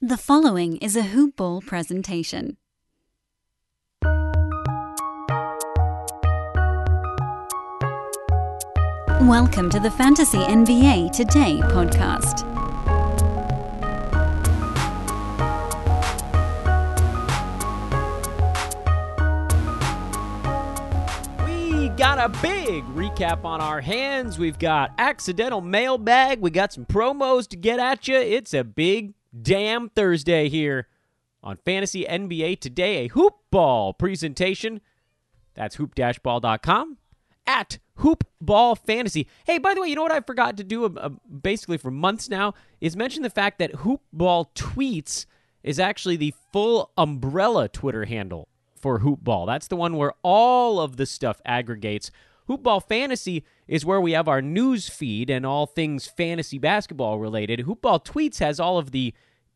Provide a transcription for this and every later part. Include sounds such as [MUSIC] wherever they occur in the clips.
The following is a Hoop Ball presentation. Welcome to the Fantasy NBA Today podcast. We got a big recap on our hands. We've got accidental mailbag. We got some promos to get at you. It's a big damn Thursday here on Fantasy NBA Today, a hoop ball presentation. That's hoop-ball.com at hoopball fantasy. Hey, by the way, you know what I forgot to do uh, basically for months now is mention the fact that hoopball tweets is actually the full umbrella Twitter handle for hoopball. That's the one where all of the stuff aggregates. Hoopball Fantasy is where we have our news feed and all things fantasy basketball related. Hoopball Tweets has all of the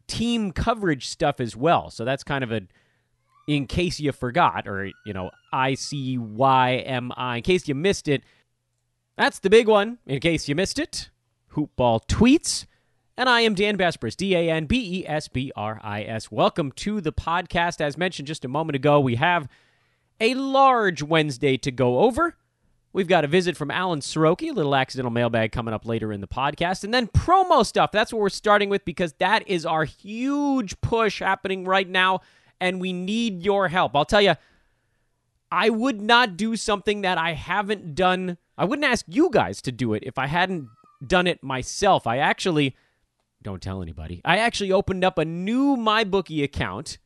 team coverage stuff as well. So that's kind of a in case you forgot or you know, I C Y M I in case you missed it. That's the big one in case you missed it. Hoopball Tweets. And I am Dan Besbris, D A N B E S B R I S. Welcome to the podcast. As mentioned just a moment ago, we have a large Wednesday to go over. We've got a visit from Alan Srochi, a little accidental mailbag coming up later in the podcast, and then promo stuff. That's what we're starting with because that is our huge push happening right now, and we need your help. I'll tell you, I would not do something that I haven't done. I wouldn't ask you guys to do it if I hadn't done it myself. I actually don't tell anybody. I actually opened up a new MyBookie account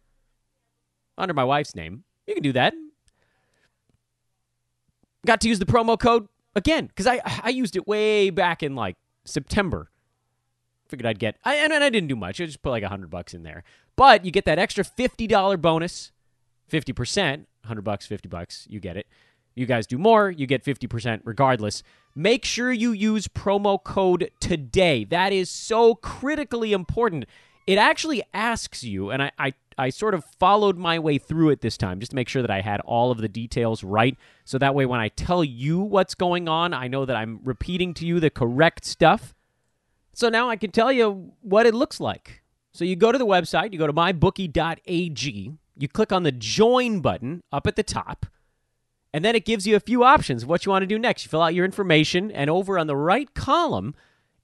under my wife's name. You can do that. Got to use the promo code again because I I used it way back in like September. Figured I'd get I and I didn't do much. I just put like a hundred bucks in there, but you get that extra fifty dollar bonus, fifty percent, hundred bucks, fifty bucks. You get it. You guys do more, you get 50% regardless. Make sure you use promo code today. That is so critically important. It actually asks you, and I, I, I, sort of followed my way through it this time just to make sure that I had all of the details right. So that way, when I tell you what's going on, I know that I'm repeating to you the correct stuff. So now I can tell you what it looks like. So you go to the website, you go to mybookie.ag, you click on the join button up at the top. And then it gives you a few options of what you want to do next. You fill out your information, and over on the right column,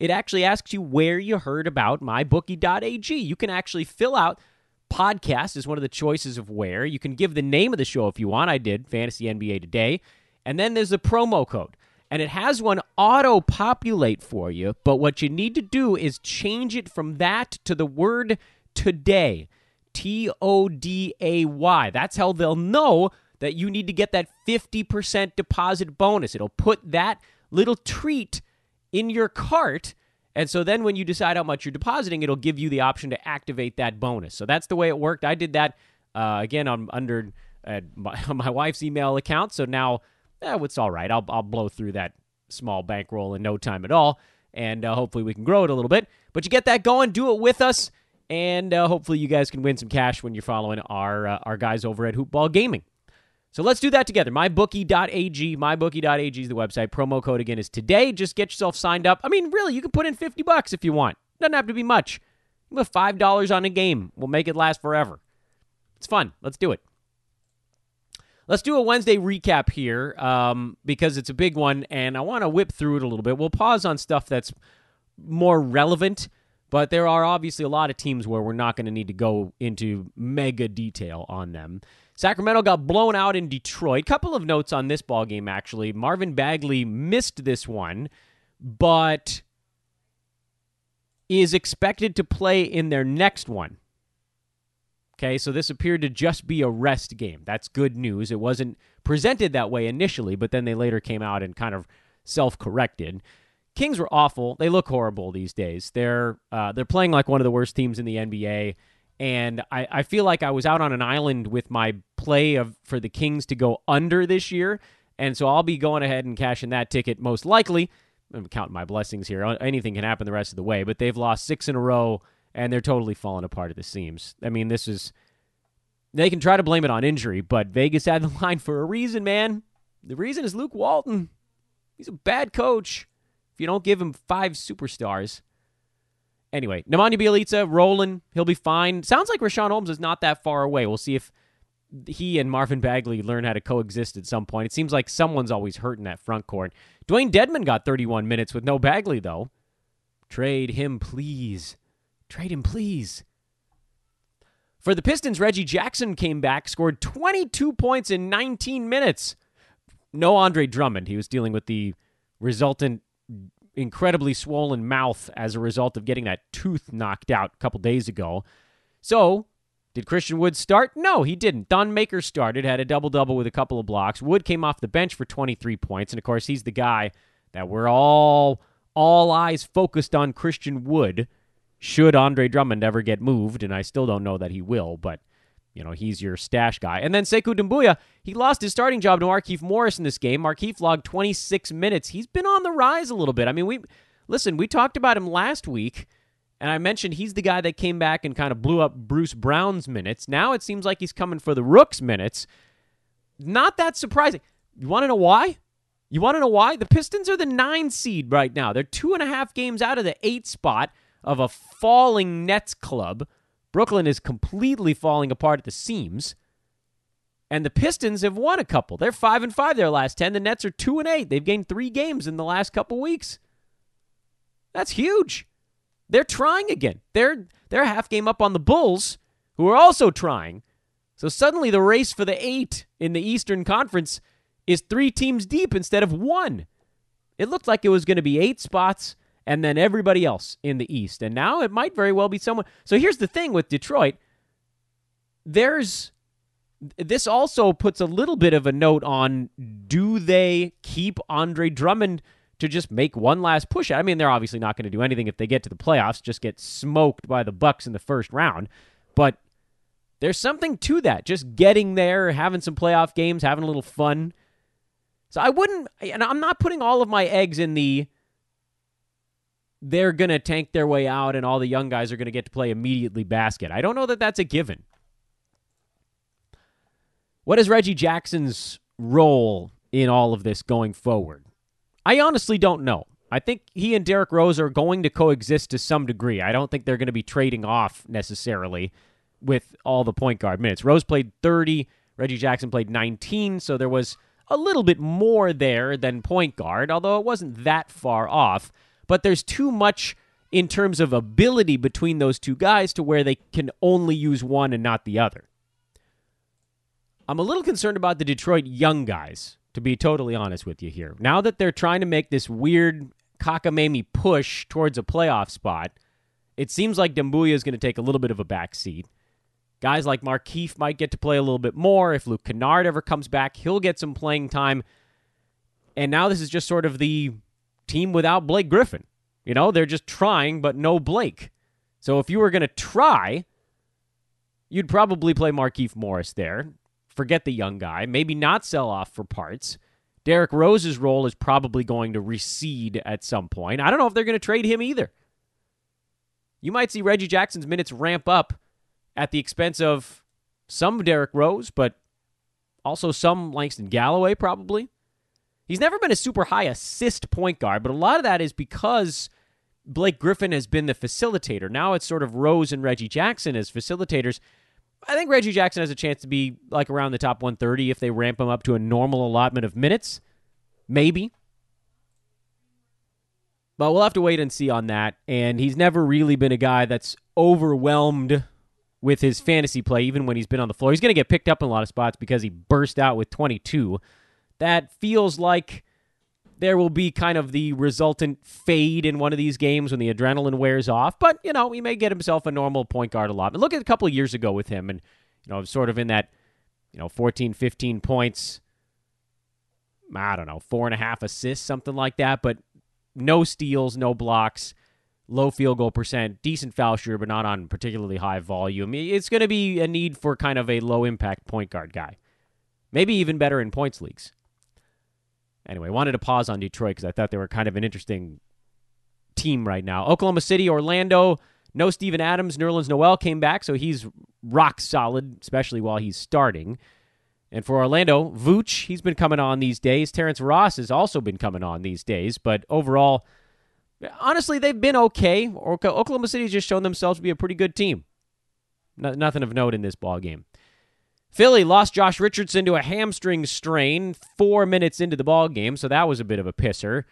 it actually asks you where you heard about mybookie.ag. You can actually fill out podcast is one of the choices of where. You can give the name of the show if you want. I did Fantasy NBA Today. And then there's a promo code. And it has one auto populate for you, but what you need to do is change it from that to the word today. T O D A Y. That's how they'll know that you need to get that 50% deposit bonus. It'll put that little treat in your cart. And so then when you decide how much you're depositing, it'll give you the option to activate that bonus. So that's the way it worked. I did that uh, again on under uh, my, [LAUGHS] my, wife's email account. So now eh, it's all right. I'll, I'll blow through that small bankroll in no time at all. And uh, hopefully we can grow it a little bit. But you get that going, do it with us. And uh, hopefully you guys can win some cash when you're following our, uh, our guys over at Hoopball Gaming. So let's do that together. MyBookie.ag. MyBookie.ag is the website. Promo code again is today. Just get yourself signed up. I mean, really, you can put in 50 bucks if you want. Doesn't have to be much. Put $5 on a game. We'll make it last forever. It's fun. Let's do it. Let's do a Wednesday recap here um, because it's a big one, and I want to whip through it a little bit. We'll pause on stuff that's more relevant, but there are obviously a lot of teams where we're not going to need to go into mega detail on them. Sacramento got blown out in Detroit. Couple of notes on this ball game actually. Marvin Bagley missed this one, but is expected to play in their next one. Okay, so this appeared to just be a rest game. That's good news. It wasn't presented that way initially, but then they later came out and kind of self-corrected. Kings were awful. They look horrible these days. They're uh, they're playing like one of the worst teams in the NBA and I, I feel like I was out on an island with my play of for the Kings to go under this year, and so I'll be going ahead and cashing that ticket most likely. I'm counting my blessings here. Uh, anything can happen the rest of the way, but they've lost six in a row, and they're totally falling apart at the seams. I mean, this is they can try to blame it on injury, but Vegas had the [LAUGHS] line for a reason, man. The reason is Luke Walton. He's a bad coach. If you don't give him five superstars. Anyway, Nemanja Bjelica rolling. He'll be fine. Sounds like Richaun Holmes is not that far away. We'll see if he and Marvin Bagley learn how to coexist at some point. It seems like someone's always hurt in that front court. Dewayne Dedmon got 31 minutes with no Bagley, though. Trade him, please. Trade him, please. For the Pistons, Reggie Jackson came back, scored 22 points in 19 minutes. No Andre Drummond. He was dealing with the resultant incredibly swollen mouth as a result of getting that tooth knocked out a couple days ago. So, did Christian Wood start? No, he didn't. Thon Maker started, had a double double with a couple of blocks. Wood came off the bench for 23 points, and of course, he's the guy that we're all all eyes focused on Christian Wood should Andre Drummond ever get moved, and I still don't know that he will, but you know, he's your stash guy. And then Sekou Doumbouya, he lost his starting job to Markieff Morris in this game. Markieff logged 26 minutes. He's been on the rise a little bit. I mean, we listen, we talked about him last week, and I mentioned he's the guy that came back and kind of blew up Bruce Brown's minutes. Now it seems like he's coming for the Rooks minutes. Not that surprising. You want to know why? You want to know why? The Pistons are the nine seed right now. They're two and a half games out of the eight spot of a falling Nets club. Brooklyn is completely falling apart at the seams. And the Pistons have won a couple. They're 5 and 5 their last 10. The Nets are 2 and 8. They've gained 3 games in the last couple weeks. That's huge. They're trying again. They're they're half game up on the Bulls, who are also trying. So suddenly the race for the 8 in the Eastern Conference is 3 teams deep instead of 1. It looked like it was going to be 8 spots and then everybody else in the East. And now it might very well be someone. So here's the thing with Detroit there's. This also puts a little bit of a note on do they keep Andre Drummond to just make one last push? I mean, they're obviously not going to do anything if they get to the playoffs, just get smoked by the Bucks in the first round. But there's something to that. Just getting there, having some playoff games, having a little fun. So I wouldn't, and I'm not putting all of my eggs in the they're going to tank their way out and all the young guys are going to get to play immediately basket. I don't know that that's a given. What is Reggie Jackson's role in all of this going forward? I honestly don't know. I think he and Derrick Rose are going to coexist to some degree. I don't think they're going to be trading off necessarily with all the point guard minutes. Rose played 30, Reggie Jackson played 19, so there was a little bit more there than point guard, although it wasn't that far off but there's too much in terms of ability between those two guys to where they can only use one and not the other. I'm a little concerned about the Detroit young guys, to be totally honest with you here. Now that they're trying to make this weird cockamamie push towards a playoff spot, it seems like Doumbouya is going to take a little bit of a back seat. Guys like Markieff might get to play a little bit more. If Luke Kennard ever comes back, he'll get some playing time. And now this is just sort of the team without Blake Griffin. You know, they're just trying, but no Blake. So if you were going to try, you'd probably play Markieff Morris there. Forget the young guy. Maybe not sell off for parts. Derrick Rose's role is probably going to recede at some point. I don't know if they're going to trade him either. You might see Reggie Jackson's minutes ramp up at the expense of some Derrick Rose, but also some Langston Galloway, probably. He's never been a super high assist point guard, but a lot of that is because Blake Griffin has been the facilitator. Now it's sort of Rose and Reggie Jackson as facilitators. I think Reggie Jackson has a chance to be like around the top 130 if they ramp him up to a normal allotment of minutes. Maybe. But we'll have to wait and see on that. And he's never really been a guy that's overwhelmed with his fantasy play, even when he's been on the floor. He's going to get picked up in a lot of spots because he burst out with 22 that feels like there will be kind of the resultant fade in one of these games when the adrenaline wears off. But, you know, he may get himself a normal point guard a lot. And look at a couple of years ago with him and, you know, sort of in that, you know, 14, 15 points. I don't know, four and a half assists, something like that. But no steals, no blocks, low field goal percent, decent foul shooter, but not on particularly high volume. It's going to be a need for kind of a low impact point guard guy. Maybe even better in points leagues. Anyway, wanted to pause on Detroit because I thought they were kind of an interesting team right now. Oklahoma City, Orlando, no Steven Adams. Nerlens Noel came back, so he's rock solid, especially while he's starting. And for Orlando, Vooch, he's been coming on these days. Terrence Ross has also been coming on these days. But overall, honestly, they've been okay. Oklahoma City's just shown themselves to be a pretty good team. No, nothing of note in this ball game. Philly lost Josh Richardson to a hamstring strain four minutes into the ball game, so that was a bit of a pisser.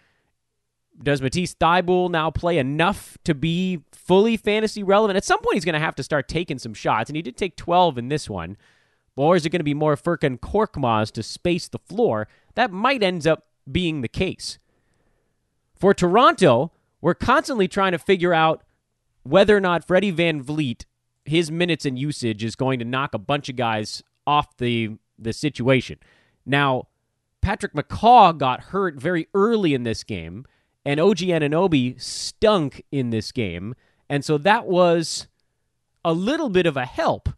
Does Matisse Thybulle now play enough to be fully fantasy relevant? At some point, he's going to have to start taking some shots, and he did take 12 in this one. Or is it going to be more Furkan Korkmaz to space the floor? That might end up being the case. For Toronto, we're constantly trying to figure out whether or not Freddie VanVleet, his minutes and usage is going to knock a bunch of guys off the the situation. Now, Patrick McCaw got hurt very early in this game, and OG Anunoby stunk in this game, and so that was a little bit of a help.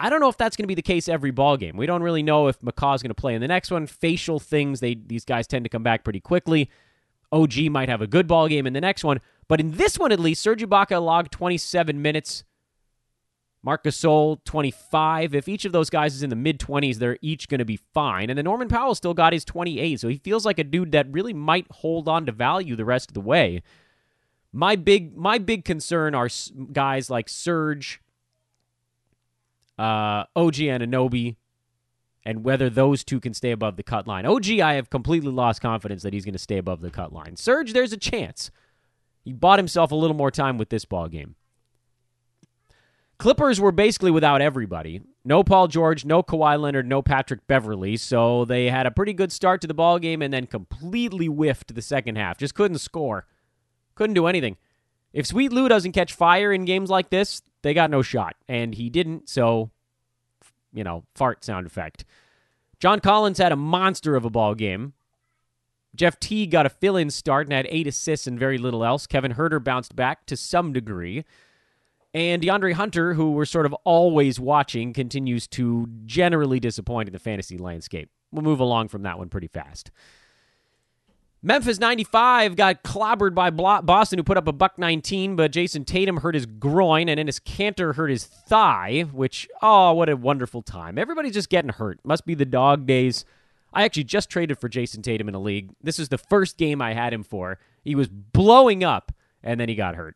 I don't know if that's going to be the case every ball game. We don't really know if McCaw's going to play in the next one. Facial things, they these guys tend to come back pretty quickly. OG might have a good ball game in the next one, but in this one at least, Serge Ibaka logged 27 minutes. Marc Gasol, 25. If each of those guys is in the mid 20s, they're each going to be fine. And then Norman Powell still got his 28, so he feels like a dude that really might hold on to value the rest of the way. My big my big concern are guys like Serge, uh, OG Anunoby, and whether those two can stay above the cut line. OG, I have completely lost confidence that he's going to stay above the cut line. Serge, there's a chance. He bought himself a little more time with this ball game. Clippers were basically without everybody. No Paul George, no Kawhi Leonard, no Patrick Beverley. So they had a pretty good start to the ball game and then completely whiffed the second half. Just couldn't score. Couldn't do anything. If Sweet Lou doesn't catch fire in games like this, they got no shot. And he didn't, so you know, fart sound effect. John Collins had a monster of a ball game. Jeff T got a fill in start and had eight assists and very little else. Kevin Huerter bounced back to some degree. And DeAndre Hunter, who we're sort of always watching, continues to generally disappoint in the fantasy landscape. We'll move along from that one pretty fast. Memphis 95 got clobbered by Boston, who put up a buck 19, but Jayson Tatum hurt his groin, and Enes Kanter hurt his thigh, which, oh, what a wonderful time. Everybody's just getting hurt. Must be the dog days. I actually just traded for Jayson Tatum in a league. This is the first game I had him for. He was blowing up, and then he got hurt.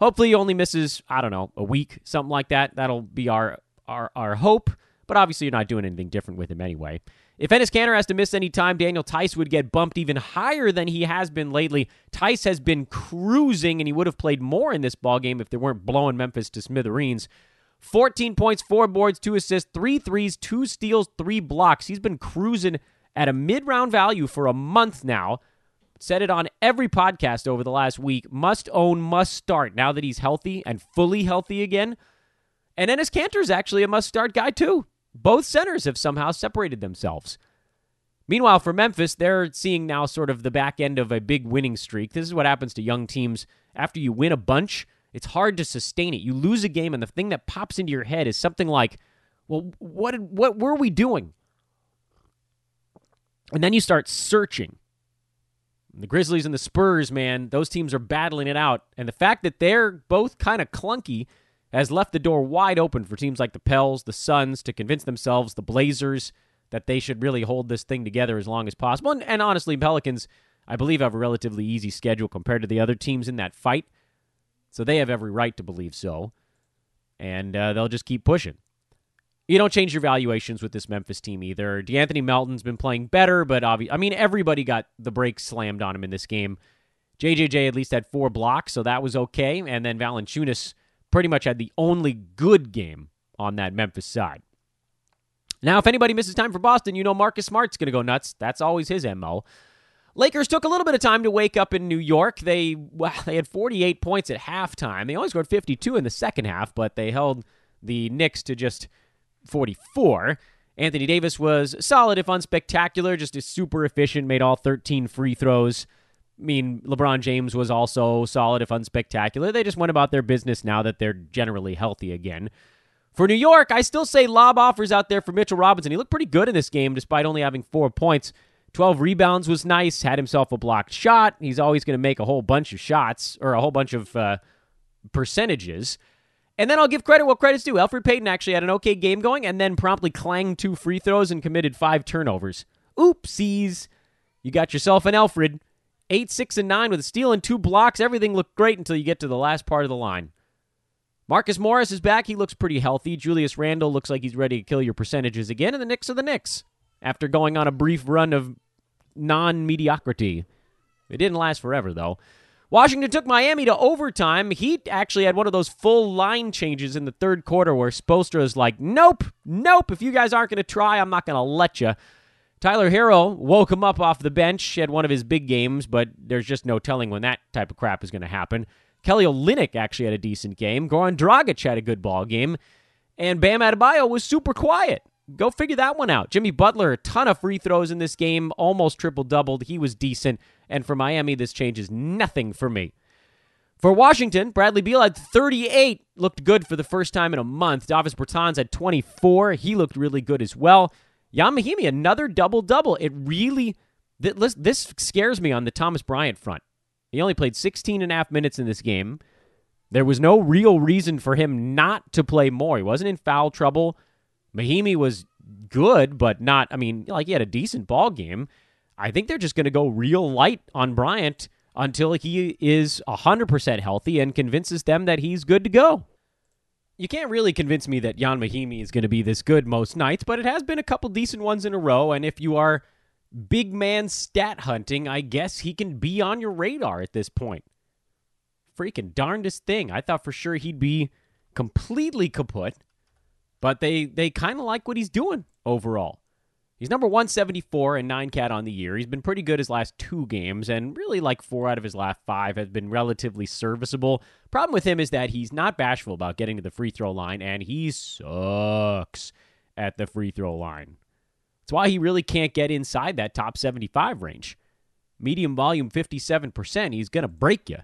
Hopefully, he only misses, I don't know, a week, something like that. That'll be our, our, our hope, but obviously, you're not doing anything different with him anyway. If Enes Kanter has to miss any time, Daniel Theis would get bumped even higher than he has been lately. Theis has been cruising, and he would have played more in this ball game if they weren't blowing Memphis to smithereens. 14 points, four boards, two assists, three threes, two steals, three blocks. He's been cruising at a mid round value for a month now. Said it on every podcast over the last week. Must own, must start now that he's healthy and fully healthy again. And Enes Kanter is actually a must start guy, too. Both centers have somehow separated themselves. Meanwhile, for Memphis, they're seeing now sort of the back end of a big winning streak. This is what happens to young teams. After you win a bunch, it's hard to sustain it. You lose a game, and the thing that pops into your head is something like, well, what, what were we doing? And then you start searching. The Grizzlies and the Spurs, man, those teams are battling it out. And the fact that they're both kind of clunky has left the door wide open for teams like the Pels, the Suns to convince themselves, the Blazers, that they should really hold this thing together as long as possible. And, and, honestly, Pelicans, I believe, have a relatively easy schedule compared to the other teams in that fight. So they have every right to believe so. And uh, they'll just keep pushing. You don't change your valuations with this Memphis team either. De'Anthony Melton's been playing better, but obviously, I mean, everybody got the brakes slammed on him in this game. JJJ at least had four blocks, so that was okay. And then Valanciunas pretty much had the only good game on that Memphis side. Now, if anybody misses time for Boston, you know Marcus Smart's going to go nuts. That's always his MO. Lakers took a little bit of time to wake up in New York. They well, they had 48 points at halftime. They only scored 52 in the second half, but they held the Knicks to just 44. Anthony Davis was solid if unspectacular, just as super efficient, made all 13 free throws. I mean, LeBron James was also solid, if unspectacular. They just went about their business now that they're generally healthy again. For New York, I still say lob offers out there for Mitchell Robinson. He looked pretty good in this game despite only having four points. 12 rebounds was nice, had himself a blocked shot. He's always going to make a whole bunch of shots or a whole bunch of uh, percentages. And then I'll give credit what credit's due. Elfrid Payton actually had an okay game going and then promptly clanged two free throws and committed five turnovers. Oopsies. You got yourself an Alfred. Eight, six, and nine with a steal and two blocks. Everything looked great until you get to the last part of the line. Marcus Morris is back. He looks pretty healthy. Julius Randle looks like he's ready to kill your percentages again. And the Knicks are the Knicks after going on a brief run of non mediocrity. It didn't last forever, though. Washington took Miami to overtime. He actually had one of those full line changes in the third quarter where Spoelstra is like, nope, nope. If you guys aren't going to try, I'm not going to let you. Tyler Herro woke him up off the bench. Had one of his big games, but there's just no telling when that type of crap is going to happen. Kelly Olynyk actually had a decent game. Goran Dragic had a good ball game. And Bam Adebayo was super quiet. Go figure that one out. Jimmy Butler, a ton of free throws in this game, almost triple doubled. He was decent. And for Miami, this changes nothing for me. For Washington, Bradley Beal had 38, looked good for the first time in a month. Davis Bertans had 24. He looked really good as well. Ian Mahinmi, another double double. It really, this scares me on the Thomas Bryant front. He only played 16 and a half minutes in this game. There was no real reason for him not to play more. He wasn't in foul trouble. Mahinmi was good, but not, I mean, like he had a decent ball game. I think they're just going to go real light on Bryant until he is 100% healthy and convinces them that he's good to go. You can't really convince me that Ian Mahinmi is going to be this good most nights, but it has been a couple decent ones in a row. And if you are big man stat hunting, I guess he can be on your radar at this point. Freaking darndest thing. I thought for sure he'd be completely kaput, but they they kind of like what he's doing overall. He's number 174 and 9 cat on the year. He's been pretty good his last two games, and really like four out of his last five has been relatively serviceable. Problem with him is that he's not bashful about getting to the free throw line, and he sucks at the free throw line. That's why he really can't get inside that top 75 range. Medium volume 57%, he's going to break you.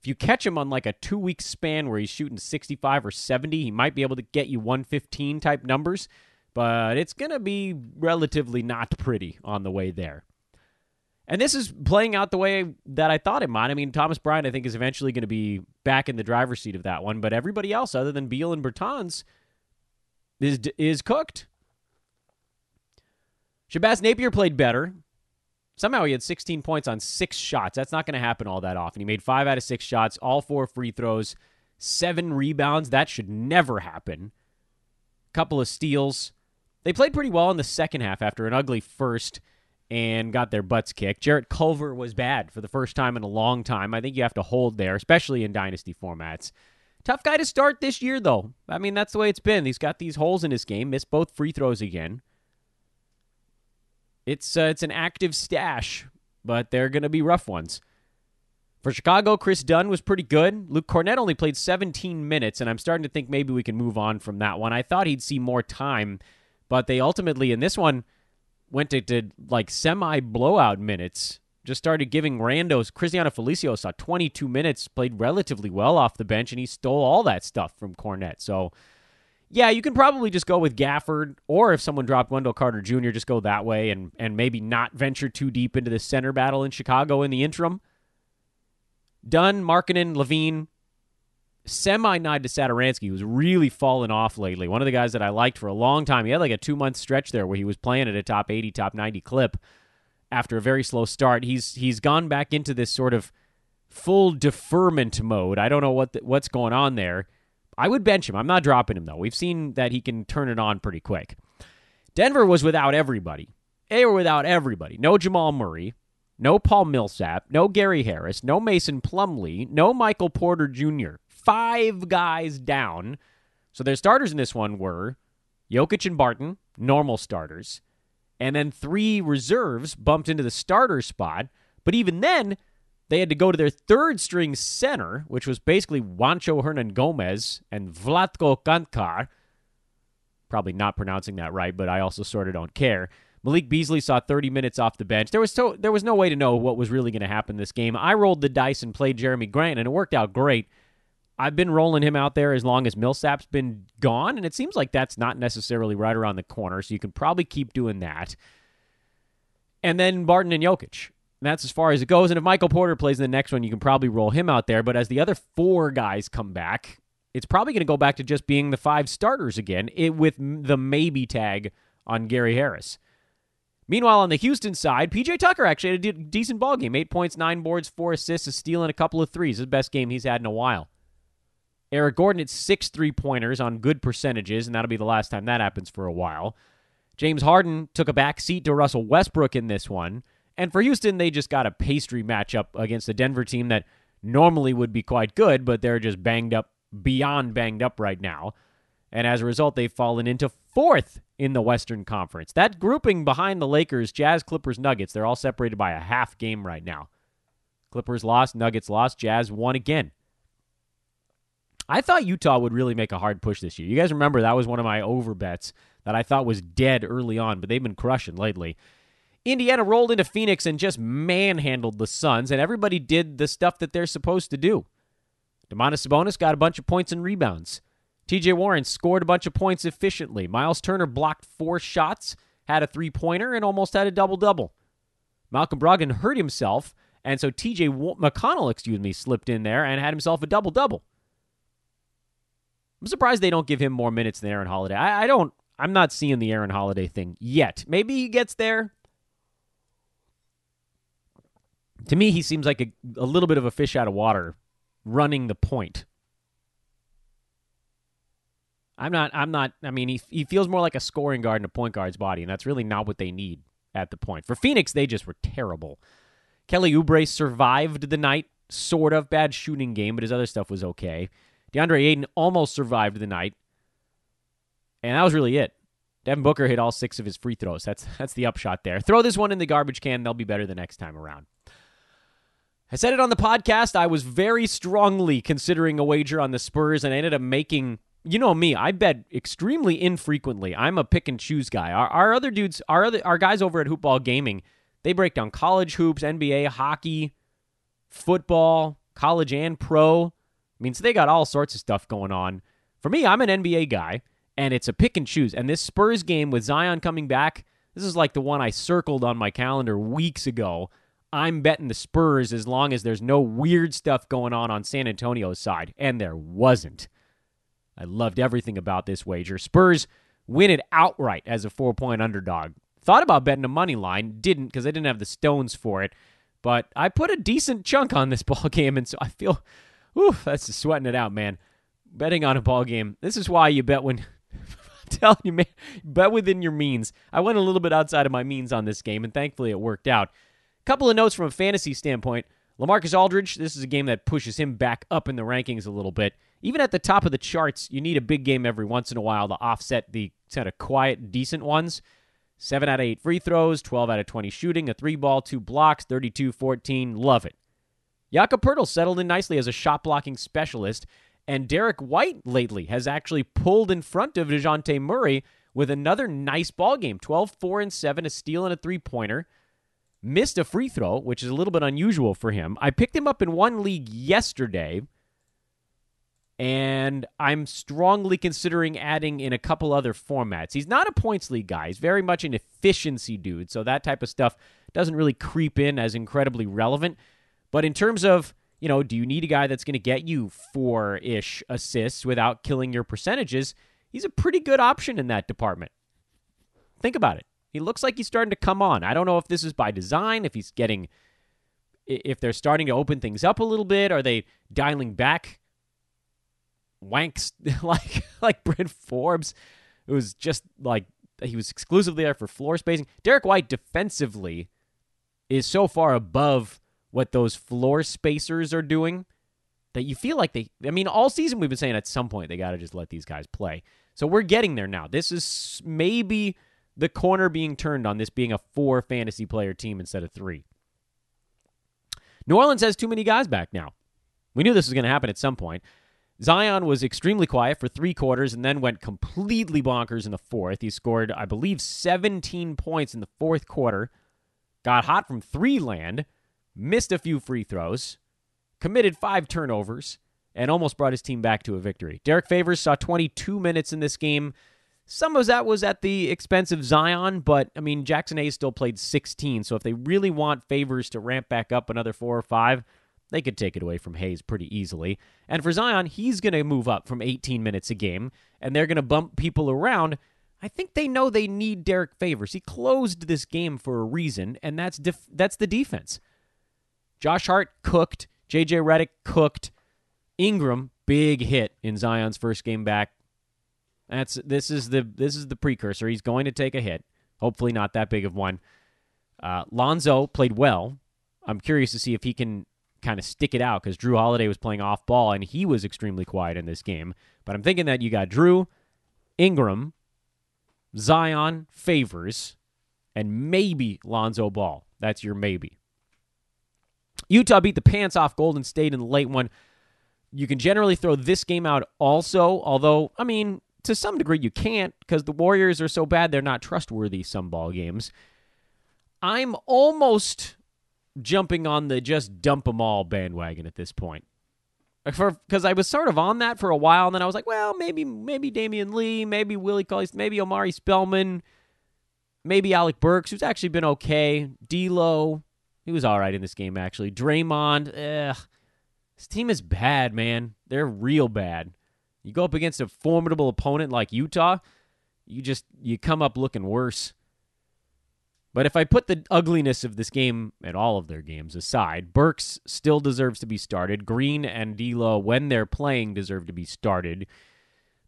If you catch him on like a two week span where he's shooting 65 or 70, he might be able to get you 115 type numbers, but it's going to be relatively not pretty on the way there. And this is playing out the way that I thought it might. I mean, Thomas Bryant, I think, is eventually going to be back in the driver's seat of that one, but everybody else, other than Beal and Bertans, is is cooked. Shabazz Napier played better. Somehow he had 16 points on six shots. That's not going to happen all that often. He made five out of six shots, all four free throws, seven rebounds. That should never happen. Couple of steals. They played pretty well in the second half after an ugly first and got their butts kicked. Jarrett Culver was bad for the first time in a long time. I think you have to hold there, especially in dynasty formats. Tough guy to start this year, though. I mean, that's the way it's been. He's got these holes in his game, missed both free throws again. It's uh, it's an active stash, but they're going to be rough ones. For Chicago, Chris Dunn was pretty good. Luke Kornet only played 17 minutes, and I'm starting to think maybe we can move on from that one. I thought he'd see more time, but they ultimately, in this one, went to, to like semi blowout minutes. Just started giving randos. Cristiano Felicio saw 22 minutes, played relatively well off the bench, and he stole all that stuff from Kornet. So yeah, you can probably just go with Gafford, or if someone dropped Wendell Carter Jr., just go that way and and maybe not venture too deep into the center battle in Chicago in the interim. Dunn, Markkanen, LaVine, semi nod to Satoransky, who's really fallen off lately. One of the guys that I liked for a long time. He had like a two month stretch there where he was playing at a top 80, top 90 clip after a very slow start. He's he's gone back into this sort of full deferment mode. I don't know what the, what's going on there. I would bench him. I'm not dropping him, though. We've seen that he can turn it on pretty quick. Denver was without everybody. They were without everybody. No Jamal Murray, no Paul Millsap, no Gary Harris, no Mason Plumlee, no Michael Porter Jr. Five guys down. So their starters in this one were Jokic and Barton, normal starters, and then three reserves bumped into the starter spot. But even then, they had to go to their third string center, which was basically Juancho Hernangomez and Vlatko Cancar. Probably not pronouncing that right, but I also sort of don't care. Malik Beasley saw 30 minutes off the bench. There was to- there was no way to know what was really going to happen this game. I rolled the dice and played Jerami Grant, and it worked out great. I've been rolling him out there as long as Millsap's been gone, and it seems like that's not necessarily right around the corner, so you can probably keep doing that. And then Barton and Jokic that's as far as it goes. And if Michael Porter plays in the next one, you can probably roll him out there. But as the other four guys come back, it's probably going to go back to just being the five starters again, it, with the maybe tag on Gary Harris. Meanwhile, on the Houston side, PJ Tucker actually had a de- decent ball game. Eight points, nine boards, four assists, a steal, and a couple of threes. His best game he's had in a while. Eric Gordon had six three pointers on good percentages, and that'll be the last time that happens for a while. James Harden took a back seat to Russell Westbrook in this one. And for Houston, they just got a pastry matchup against a Denver team that normally would be quite good, but they're just banged up, beyond banged up right now. And as a result, they've fallen into fourth in the Western Conference. That grouping behind the Lakers, Jazz, Clippers, Nuggets, they're all separated by a half game right now. Clippers lost, Nuggets lost, Jazz won again. I thought Utah would really make a hard push this year. You guys remember that was one of my over bets that I thought was dead early on, but they've been crushing lately. Indiana rolled into Phoenix and just manhandled the Suns, and everybody did the stuff that they're supposed to do. Domantas Sabonis got a bunch of points and rebounds. TJ Warren scored a bunch of points efficiently. Miles Turner blocked four shots, had a three pointer, and almost had a double double. Malcolm Brogdon hurt himself, and so TJ McConnell, excuse me, slipped in there and had himself a double double. I'm surprised they don't give him more minutes than Aaron Holiday. I, I don't. I'm not seeing the Aaron Holiday thing yet. Maybe he gets there. To me, he seems like a, a little bit of a fish out of water running the point. I'm not. I'm not. I mean, he he feels more like a scoring guard in a point guard's body, and that's really not what they need at the point. For Phoenix, they just were terrible. Kelly Oubre survived the night, sort of bad shooting game, but his other stuff was okay. DeAndre Ayton almost survived the night, and that was really it. Devin Booker hit all six of his free throws. That's that's the upshot there. Throw this one in the garbage can; they'll be better the next time around. I said it on the podcast. I was very strongly considering a wager on the Spurs, and I ended up making you know me, I bet extremely infrequently. I'm a pick and choose guy. Our, our other dudes, our other our guys over at Hoopball Gaming, they break down college hoops, NBA, hockey, football, college and pro. I mean, so they got all sorts of stuff going on. For me, I'm an NBA guy, and it's a pick and choose. And this Spurs game with Zion coming back, this is like the one I circled on my calendar weeks ago. I'm betting the Spurs as long as there's no weird stuff going on on San Antonio's side, and there wasn't. I loved everything about this wager. Spurs win it outright as a four point underdog. Thought about betting a money line, didn't because I didn't have the stones for it. But I put a decent chunk on this [LAUGHS] ball game, and so I feel, whew, that's sweating it out, man. Betting on a ball game. This is why you bet when. [LAUGHS] Telling you, man, bet within your means. I went a little bit outside of my means on this game, and thankfully it worked out. Couple of notes from a fantasy standpoint. Lamarcus Aldridge, this is a game that pushes him back up in the rankings a little bit even at the top of the charts, you need a big game every once in a while to offset the kind of quiet, decent ones. 7 out of 8 free throws, 12 out of 20 shooting, a 3 ball, 2 blocks, 32 14. Love it. Jakob Poeltl settled in nicely as a shot blocking specialist, and Derrick White lately has actually pulled in front of DeJounte Murray with another nice ball game 12, 4, and 7, a steal and a three pointer. Missed a free throw, which is a little bit unusual for him. I picked him up in one league yesterday and I'm strongly considering adding in a couple other formats. He's not a points league guy. He's very much an efficiency dude, so that type of stuff doesn't really creep in as incredibly relevant. But in terms of, you know, do you need a guy that's going to get you four ish assists without killing your percentages? He's a pretty good option in that department. Think about it. He looks like he's starting to come on. I don't know if this is by design, if he's getting, if they're starting to open things up a little bit. Are they dialing back wanks [LAUGHS] like like Bryn Forbes. It was just like he was exclusively there for floor spacing. Derrick White defensively is so far above what those floor spacers are doing that you feel like they I mean all season we've been saying at some point they got to just let these guys play. So we're getting there now. This is maybe the corner being turned on this being a four fantasy player team instead of 3. New Orleans has too many guys back now. We knew this was going to happen at some point. Zion was extremely quiet for three quarters and then went completely bonkers in the fourth. He scored, I believe, 17 points in the fourth quarter, got hot from three land, missed a few free throws, committed five turnovers, and almost brought his team back to a victory. Derrick Favors saw 22 minutes in this game. Some of that was at the expense of Zion, but I mean, Jaxson Hayes still played 16, so if they really want Favors to ramp back up another four or five, they could take it away from Hayes pretty easily. And for Zion, he's going to move up from 18 minutes a game, and they're going to bump people around I think they know they need Derrick Favors. He closed this game for a reason, and that's def- that's the defense. Josh Hart cooked. JJ Redick cooked. Ingram big hit in Zion's first game back. That's this is the this is the precursor. He's going to take a hit. Hopefully not that big of one. Uh, Lonzo played well. I'm curious to see if he can kind of stick it out because Jrue Holiday was playing off ball and he was extremely quiet in this game. But I'm thinking that you got Jrue, Ingram, Zion, Favors, and maybe Lonzo Ball. That's your maybe. Utah beat the pants off Golden State in the late one. You can generally throw this game out also, although, I mean, to some degree you can't because the Warriors are so bad they're not trustworthy some ball games. I'm almost jumping on the just dump them all bandwagon at this point. Because I was sort of on that for a while, and then I was like, well, maybe maybe Damion Lee, maybe Willie Cauley, maybe Omari Spellman, maybe Alec Burks, who's actually been okay. D'Lo, he was all right in this game actually. Draymond, ugh, this team is bad, man. They're real bad. You go up against a formidable opponent like Utah, you just you come up looking worse. But if I put the ugliness of this game and all of their games aside, Burks still deserves to be started. Green and D'Lo, when they're playing, deserve to be started.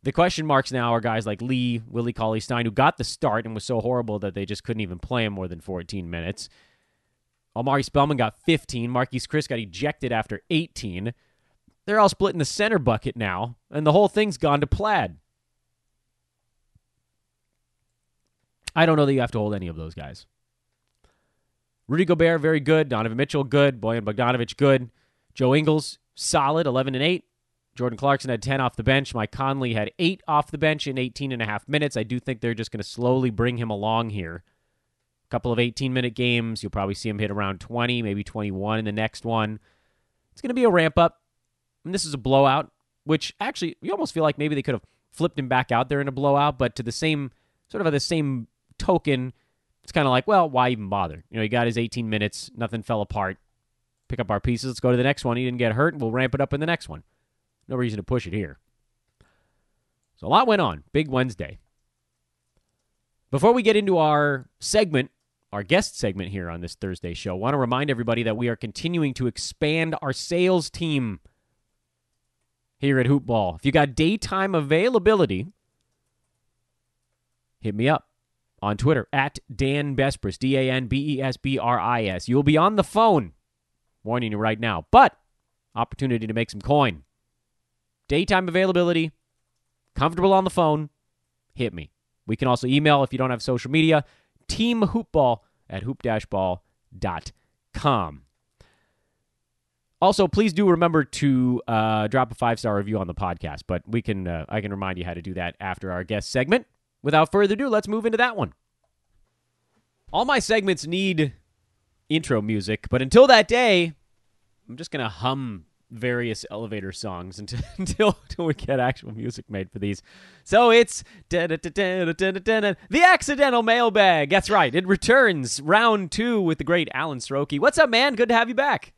The question marks now are guys like Lee, Willie Cauley Stein, who got the start and was so horrible that they just couldn't even play him more than 14 minutes. Omari Spellman got 15. Marquese Chriss got ejected after 18. They're all split in the center bucket now, and the whole thing's gone to plaid. I don't know that you have to hold any of those guys. Rudy Gobert, very good. Donovan Mitchell, good. Bojan Bogdanovic, good. Joe Ingles, solid, 11 and 8. Jordan Clarkson had 10 off the bench. Mike Conley had 8 off the bench in 18 and a half minutes. I do think they're just going to slowly bring him along here. A couple of 18 minute games. You'll probably see him hit around 20, maybe 21 in the next one. It's going to be a ramp up. And this is a blowout, which actually, you almost feel like maybe they could have flipped him back out there in a blowout, but to the same, sort of the same token, it's kind of like, well, why even bother? You know, he got his 18 minutes, nothing fell apart. Pick up our pieces, let's go to the next one. He didn't get hurt, and we'll ramp it up in the next one. No reason to push it here. So a lot went on. Big Wednesday. Before we get into our segment, our guest segment here on this Thursday show, I want to remind everybody that we are continuing to expand our sales team here at Hoopball. If you got daytime availability, hit me up on Twitter at Dan Besbris, D A N B E S B R I S. You will be on the phone, warning you right now, but opportunity to make some coin. Daytime availability, comfortable on the phone, hit me. We can also email if you don't have social media, teamhoopball at hoop-ball.com. Also, please do remember to uh, drop a five star review on the podcast. But we can uh, I can remind you how to do that after our guest segment. Without further ado, let's move into that one. All my segments need intro music, but until that day, I'm just gonna hum various elevator songs [LAUGHS] until until, until we get actual music made for these. So it's the accidental mailbag. That's right. It returns round two with the great Alan Srochi. What's up, man? Good to have you back.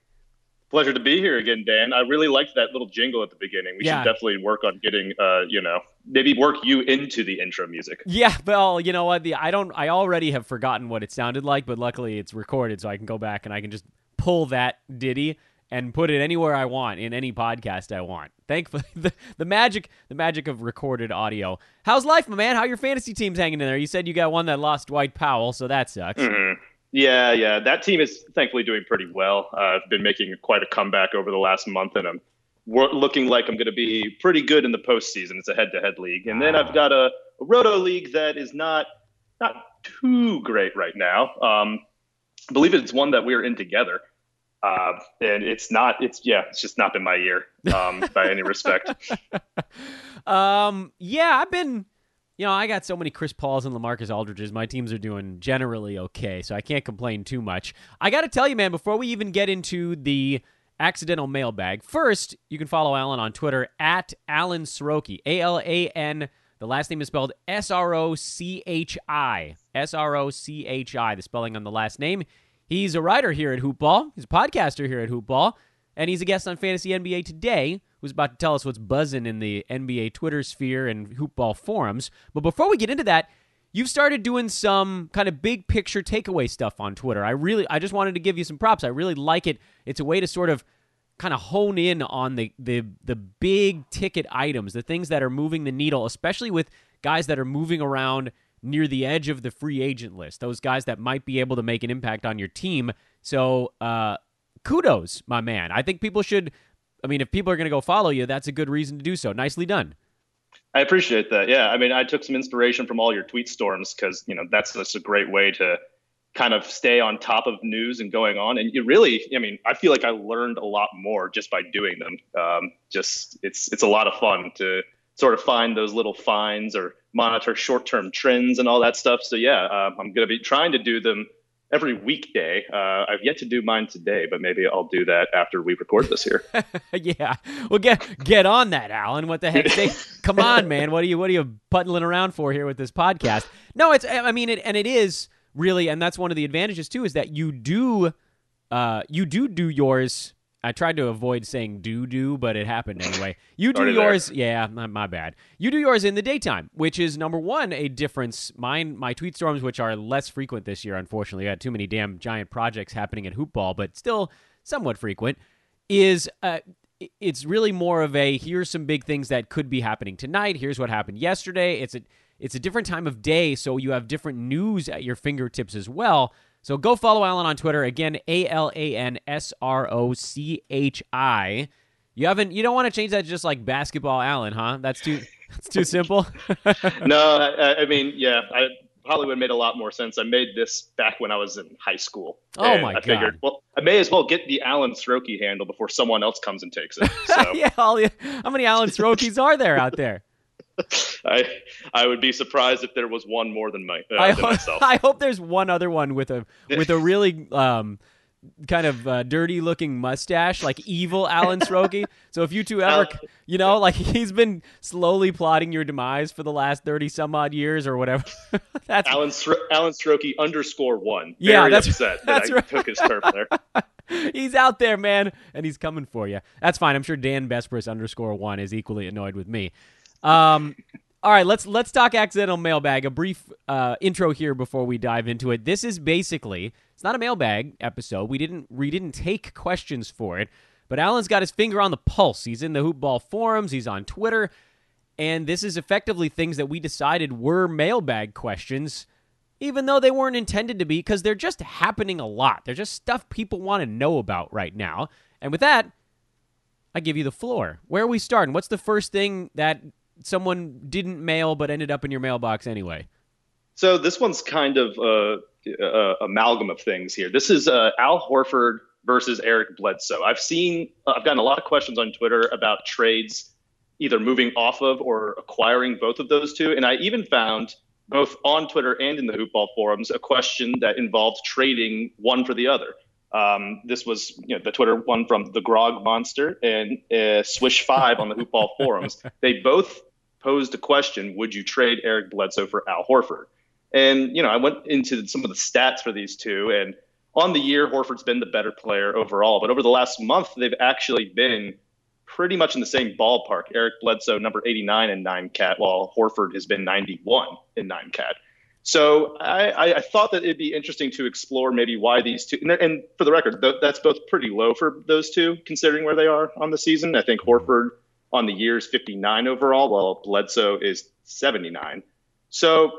Pleasure to be here again, Dan. I really liked that little jingle at the beginning. We Yeah. should definitely work on getting, uh, you know, maybe work you into the intro music. Yeah, well, you know what? The I don't. I already have forgotten what it sounded like, but luckily it's recorded, so I can go back and I can just pull that ditty and put it anywhere I want in any podcast I want. Thankfully, [LAUGHS] the, the magic, the magic of recorded audio. How's life, my man? How your fantasy team's hanging in there? You said you got one that lost Dwight Powell, so that sucks. Mhm. Yeah, yeah. That team is thankfully doing pretty well. Uh, I've been making quite a comeback over the last month, and I'm looking like I'm going to be pretty good in the postseason. It's a head-to-head league, and then I've got a, a roto league that is not not too great right now. Um, I believe it's one that we're in together. Uh, and it's not, it's, yeah, it's just not been my year um, by any respect. [LAUGHS] Um, yeah, I've been, you know, I got so many Chris Pauls and Lamarcus Aldridges. My teams are doing generally okay, so I can't complain too much. I got to tell you, man, before we even get into the accidental mailbag, first, you can follow Alan on Twitter at Alan Srochi, A L A N. The last name is spelled S R O C H I. S R O C H I, the spelling on the last name. He's a writer here at Hoopball. He's a podcaster here at Hoopball. And he's a guest on Fantasy NBA Today, who's about to tell us what's buzzing in the NBA Twitter sphere and Hoopball forums. But before we get into that, you've started doing some kind of big picture takeaway stuff on Twitter. I really, I just wanted to give you some props. I really like it. It's a way to sort of kind of hone in on the the the big ticket items, the things that are moving the needle, especially with guys that are moving around near the edge of the free agent list. Those guys that might be able to make an impact on your team. So, uh, kudos, my man. I think people should. I mean, if people are going to go follow you, that's a good reason to do so. Nicely done. I appreciate that. Yeah, I mean, I took some inspiration from all your tweet storms because you know that's just a great way to kind of stay on top of news and going on. And you really, I mean, I feel like I learned a lot more just by doing them. Um, just it's it's a lot of fun to sort of find those little finds or monitor short-term trends and all that stuff. So yeah, uh, I'm going to be trying to do them every weekday. Uh, I've yet to do mine today, but maybe I'll do that after we record this here. [LAUGHS] yeah, well, get get on that, Alan. What the heck? Say, [LAUGHS] come on, man. What are you what are you puddling around for here with this podcast? No, it's I mean, it, and it is really, and that's one of the advantages too, is that you do, uh, you do do yours. I tried to avoid saying do do, but it happened anyway. [LAUGHS] You do yours, there. yeah, my, my, bad. You do yours in the daytime, which is number one a difference. Mine, my tweet storms, which are less frequent this year, unfortunately, I had too many damn giant projects happening at hoopball, but still somewhat frequent. Is uh, it's really more of a here's some big things that could be happening tonight. Here's what happened yesterday. It's a it's a different time of day, so you have different news at your fingertips as well. So go follow Alan on Twitter again, A L A N S R O C H I. You haven't. You don't want to change that to just like basketball Allen, huh? That's too. [LAUGHS] That's too simple. [LAUGHS] no, I, I, mean, yeah, I, Hollywood made a lot more sense. I made this back when I was in high school. Oh my I god! Figured, well, I may as well get the Alan Srochi handle before someone else comes and takes it. So. [LAUGHS] yeah, all, how many Alan Srochis are there out there? [LAUGHS] I I would be surprised if there was one more than, my, uh, I than myself. [LAUGHS] I hope there's one other one with a with a really um, kind of uh, dirty looking mustache, like evil Alan [LAUGHS] Srochi. so if you two ever, you know, like he's been slowly plotting your demise for the last thirty some odd years or whatever. that's Alan Stro- Alan Srochi underscore one. Very yeah, that's upset that's that right. I took his turf there. he's out there, man, and he's coming for you. That's fine. I'm sure Dan Besbris underscore one is equally annoyed with me. Um, all right, let's let's talk accidental mailbag. A brief uh, intro here before we dive into it. This is basically it's not a mailbag episode. We didn't we didn't take questions for it, but Alan's got his finger on the pulse. He's in the hoopball forums. He's on Twitter, and this is effectively things that we decided were mailbag questions, even though they weren't intended to be, because they're just happening a lot. They're just stuff people want to know about right now. And with that, I give you the floor. Where are we starting? What's the first thing that someone didn't mail but ended up in your mailbox anyway? So this one's kind of a, a amalgam of things here. This is uh, Al Horford versus Eric Bledsoe. I've seen, I've gotten a lot of questions on Twitter about trades, either moving off of or acquiring both of those two, and I even found both on Twitter and in the Hoopball forums a question that involved trading one for the other. Um, this was you know, the Twitter one from the Grog Monster and uh, Swish Five on the Hoopball [LAUGHS] forums. They both posed a question: Would you trade Eric Bledsoe for Al Horford? And you know, I went into some of the stats for these two, and on the year, Horford's been the better player overall. But over the last month, they've actually been pretty much in the same ballpark. Eric Bledsoe, number 89 in nine cat, while Horford has been 91 in nine cat. So I, I, thought that it'd be interesting to explore maybe why these two, and, and for the record, th- that's both pretty low for those two, considering where they are on the season. I think Horford on the year is 59 overall, while Bledsoe is 79. So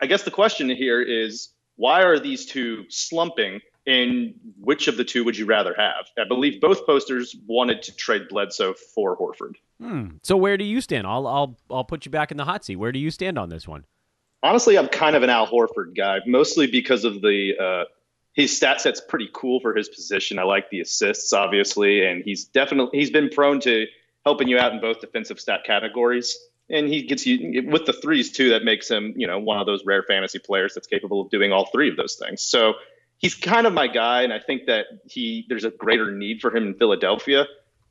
I guess the question here is why are these two slumping? And which of the two would you rather have? I believe both posters wanted to trade Bledsoe for Horford. Hmm. So where do you stand? I'll I'll I'll put you back in the hot seat. Where do you stand on this one? Honestly, I'm kind of an Al Horford guy, mostly because of the uh, his stat set's pretty cool for his position. I like the assists, obviously, and he's definitely he's been prone to helping you out in both defensive stat categories. And he gets you with the threes too. That makes him, you know, one of those rare fantasy players that's capable of doing all three of those things. So he's kind of my guy, and I think that he there's a greater need for him in Philadelphia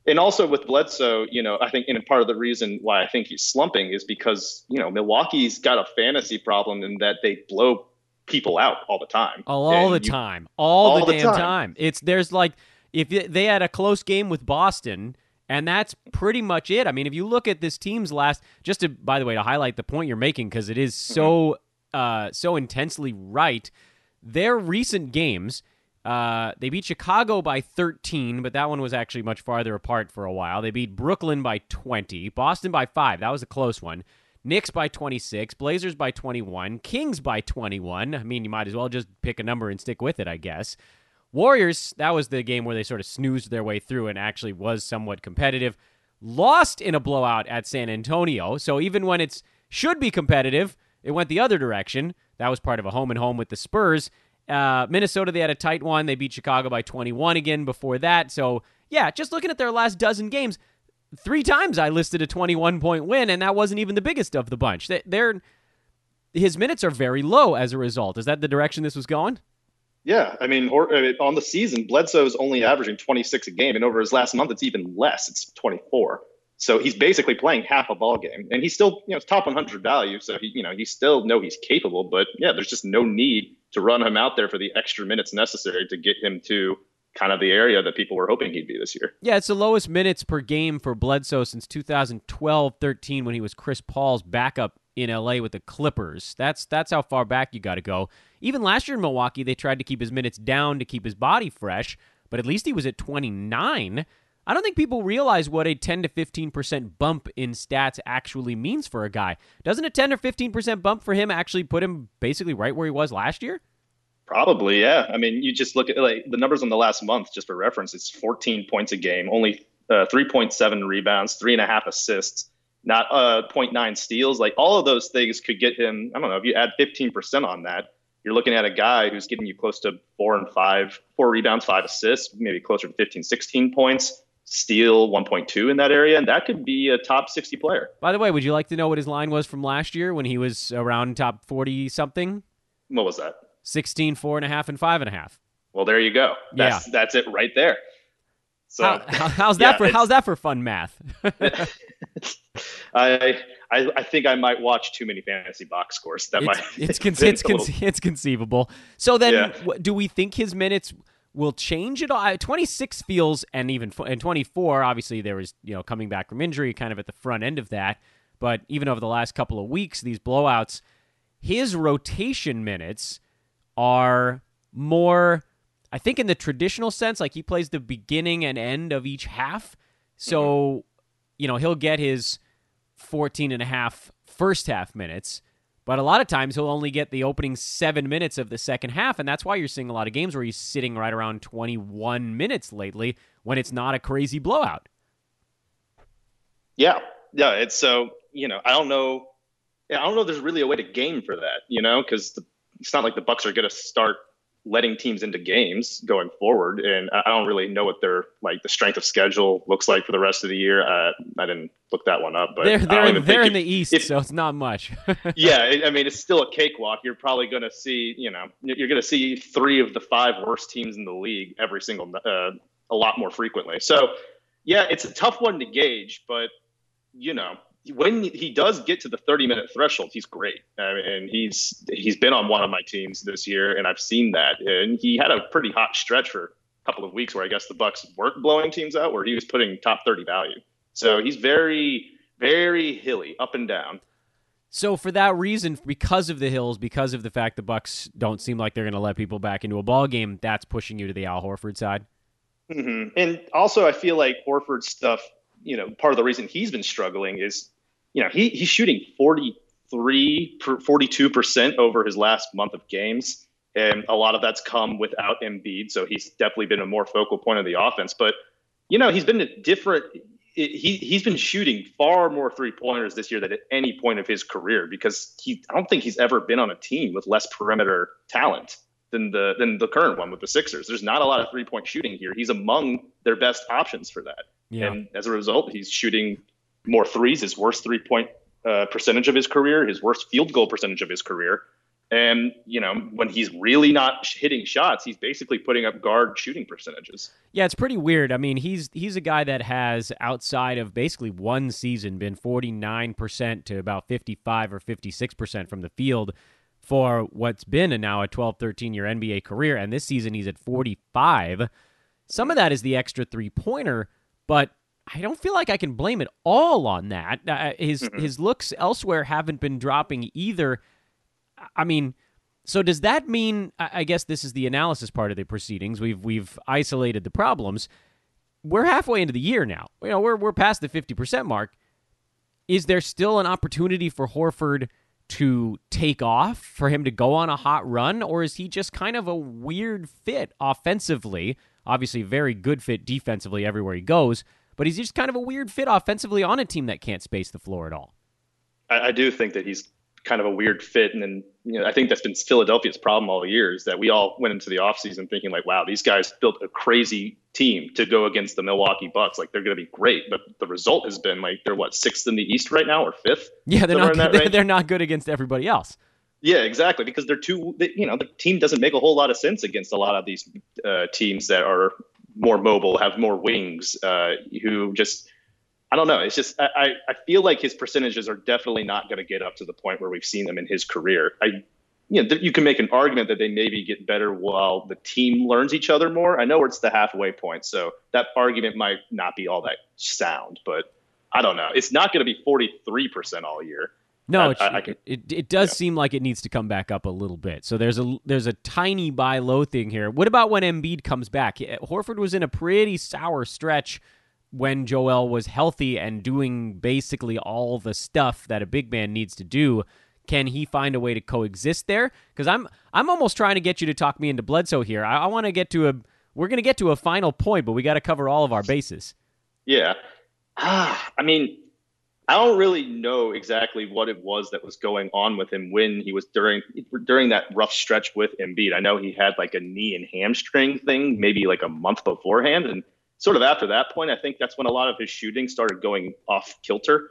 and also with Bledsoe, you know, I think, and part of the reason why I think he's slumping is because you know Milwaukee's got a fantasy problem in that they blow people out all the time. all the you, time, all, all the, the, damn time. time. It's there's like if they had a close game with Boston. And that's pretty much it. I mean, if you look at this team's last, just to by the way to highlight the point you're making because it is so uh, so intensely right. Their recent games, uh, they beat Chicago by 13, but that one was actually much farther apart for a while. They beat Brooklyn by 20, Boston by 5. That was a close one. Knicks by 26, Blazers by 21, Kings by 21. I mean, you might as well just pick a number and stick with it, I guess. Warriors, that was the game where they sort of snoozed their way through and actually was somewhat competitive. Lost in a blowout at San Antonio. So even when it should be competitive, it went the other direction. That was part of a home and home with the Spurs. Uh, Minnesota, they had a tight one. They beat Chicago by 21 again before that. So, yeah, just looking at their last dozen games, three times I listed a 21 point win, and that wasn't even the biggest of the bunch. They're, his minutes are very low as a result. Is that the direction this was going? Yeah, I mean, on the season, Bledsoe's only averaging 26 a game, and over his last month, it's even less. It's 24. So he's basically playing half a ball game, and he's still, you know, top 100 value. So he, you know, he still know he's capable. But yeah, there's just no need to run him out there for the extra minutes necessary to get him to kind of the area that people were hoping he'd be this year. Yeah, it's the lowest minutes per game for Bledsoe since 2012-13 when he was Chris Paul's backup in LA with the Clippers. That's that's how far back you got to go. Even last year in Milwaukee, they tried to keep his minutes down to keep his body fresh, but at least he was at 29. I don't think people realize what a 10 to 15% bump in stats actually means for a guy. Doesn't a 10 or 15% bump for him actually put him basically right where he was last year? Probably, yeah. I mean, you just look at like the numbers on the last month, just for reference, it's 14 points a game, only uh, 3.7 rebounds, three and a half assists, not uh, 0.9 steals. Like all of those things could get him. I don't know if you add 15% on that, you're looking at a guy who's getting you close to four and five, four rebounds, five assists, maybe closer to 15, 16 points, steal 1.2 in that area, and that could be a top 60 player. By the way, would you like to know what his line was from last year when he was around top 40 something? What was that? 16, four and a half, and five and a half. Well, there you go. That's, yeah. that's it right there. So how, how's that yeah, for how's that for fun math? [LAUGHS] I, I I think I might watch too many fantasy box scores. That it's, might it's [LAUGHS] con- it's, con- it's conceivable. So then, yeah. do we think his minutes will change at all? Twenty six feels, and even and twenty four. Obviously, there was you know coming back from injury, kind of at the front end of that. But even over the last couple of weeks, these blowouts, his rotation minutes are more. I think in the traditional sense, like he plays the beginning and end of each half. So, mm-hmm. you know, he'll get his 14 and a half first half minutes, but a lot of times he'll only get the opening seven minutes of the second half. And that's why you're seeing a lot of games where he's sitting right around 21 minutes lately when it's not a crazy blowout. Yeah. Yeah. It's so, you know, I don't know. I don't know if there's really a way to game for that, you know, because it's not like the Bucks are going to start letting teams into games going forward. And I don't really know what their like the strength of schedule looks like for the rest of the year. Uh, I didn't look that one up, but they're they're, in, they're in the East, so it's not much. [LAUGHS] yeah, I mean it's still a cakewalk. You're probably going to see, you know, you're going to see three of the five worst teams in the league every single uh, a lot more frequently. So yeah, it's a tough one to gauge, but you know, when he does get to the 30 minute threshold, he's great. I mean, and he's he's been on one of my teams this year, and I've seen that. And he had a pretty hot stretch for a couple of weeks where I guess the Bucks weren't blowing teams out, where he was putting top 30 value. So he's very very hilly, up and down. So for that reason, because of the hills, because of the fact the Bucks don't seem like they're going to let people back into a ball game, that's pushing you to the Al Horford side. Mm-hmm. And also, I feel like Horford's stuff. You know, part of the reason he's been struggling is you know, he, he's shooting 43, 42% over his last month of games. And a lot of that's come without Embiid. So he's definitely been a more focal point of the offense. But, you know, he's been a different, he, he's been shooting far more three pointers this year than at any point of his career because he, I don't think he's ever been on a team with less perimeter talent than the, than the current one with the Sixers. There's not a lot of three point shooting here. He's among their best options for that. Yeah. And as a result, he's shooting more threes, his worst three point uh, percentage of his career, his worst field goal percentage of his career. And, you know, when he's really not hitting shots, he's basically putting up guard shooting percentages. Yeah, it's pretty weird. I mean, he's he's a guy that has outside of basically one season been 49% to about 55 or 56% from the field for what's been a now a 12 13 year NBA career and this season he's at 45. Some of that is the extra three-pointer, but I don't feel like I can blame it all on that. Uh, his mm-hmm. his looks elsewhere haven't been dropping either. I mean, so does that mean? I guess this is the analysis part of the proceedings. We've we've isolated the problems. We're halfway into the year now. You know, we're we're past the fifty percent mark. Is there still an opportunity for Horford to take off, for him to go on a hot run, or is he just kind of a weird fit offensively? Obviously, very good fit defensively everywhere he goes, but he's just kind of a weird fit offensively on a team that can't space the floor at all. I, I do think that he's kind of a weird fit. And then, you know, I think that's been Philadelphia's problem all year is that we all went into the offseason thinking like, wow, these guys built a crazy team to go against the Milwaukee Bucks. Like they're going to be great. But the result has been like, they're what, sixth in the East right now or fifth? Yeah, they're not, they're, [LAUGHS] they're not good against everybody else. Yeah, exactly. Because they're too, they, you know, the team doesn't make a whole lot of sense against a lot of these uh, teams that are more mobile, have more wings, uh, who just I don't know. It's just I, I feel like his percentages are definitely not going to get up to the point where we've seen them in his career. I you know you can make an argument that they maybe get better while the team learns each other more. I know it's the halfway point, so that argument might not be all that sound, but I don't know. It's not going to be 43% all year. No, I, I, I can, it it does yeah. seem like it needs to come back up a little bit. So there's a there's a tiny buy low thing here. What about when Embiid comes back? Horford was in a pretty sour stretch when Joel was healthy and doing basically all the stuff that a big man needs to do. Can he find a way to coexist there? Because I'm I'm almost trying to get you to talk me into Bledsoe here. I, I want to get to a we're going to get to a final point, but we got to cover all of our bases. Yeah, ah, [SIGHS] I mean, I don't really know exactly what it was that was going on with him when he was during during that rough stretch with Embiid. I know he had like a knee and hamstring thing, maybe like a month beforehand, and sort of after that point, I think that's when a lot of his shooting started going off kilter.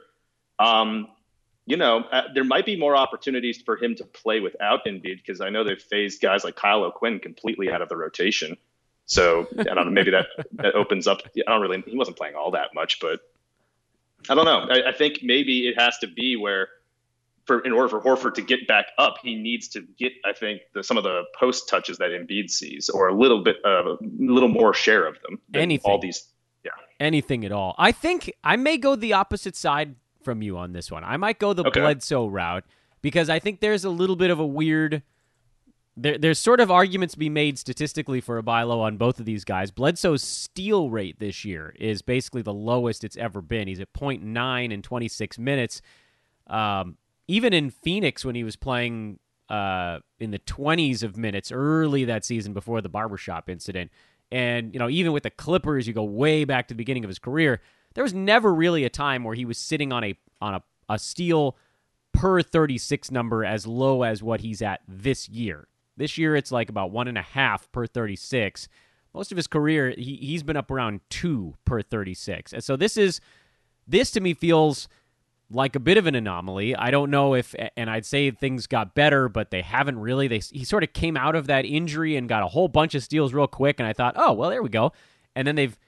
Um, you know, uh, there might be more opportunities for him to play without Embiid because I know they've phased guys like Kyle O'Quinn completely out of the rotation. So I don't know. Maybe that that opens up. I don't really. He wasn't playing all that much, but I don't know. I, I think maybe it has to be where for in order for Horford to get back up, he needs to get, I think, the, some of the post touches that Embiid sees, or a little bit, uh, a little more share of them. Anything, all these, yeah, anything at all. I think I may go the opposite side from you on this one. I might go the okay. Bledsoe route because I think there's a little bit of a weird. There, there's sort of arguments to be made statistically for a buy low on both of these guys. Bledsoe's steal rate this year is basically the lowest it's ever been. He's at 0.9 in 26 minutes. Um, even in Phoenix when he was playing uh, in the 20s of minutes early that season before the barbershop incident. And, you know, even with the Clippers, you go way back to the beginning of his career, there was never really a time where he was sitting on a on a, a steal per 36 number as low as what he's at this year. This year it's like about one and a half per 36. Most of his career, he, he's been up around two per 36. And so this is this to me feels like a bit of an anomaly. I don't know if, and I'd say things got better, but they haven't really. They he sort of came out of that injury and got a whole bunch of steals real quick, and I thought, oh well, there we go. And then they've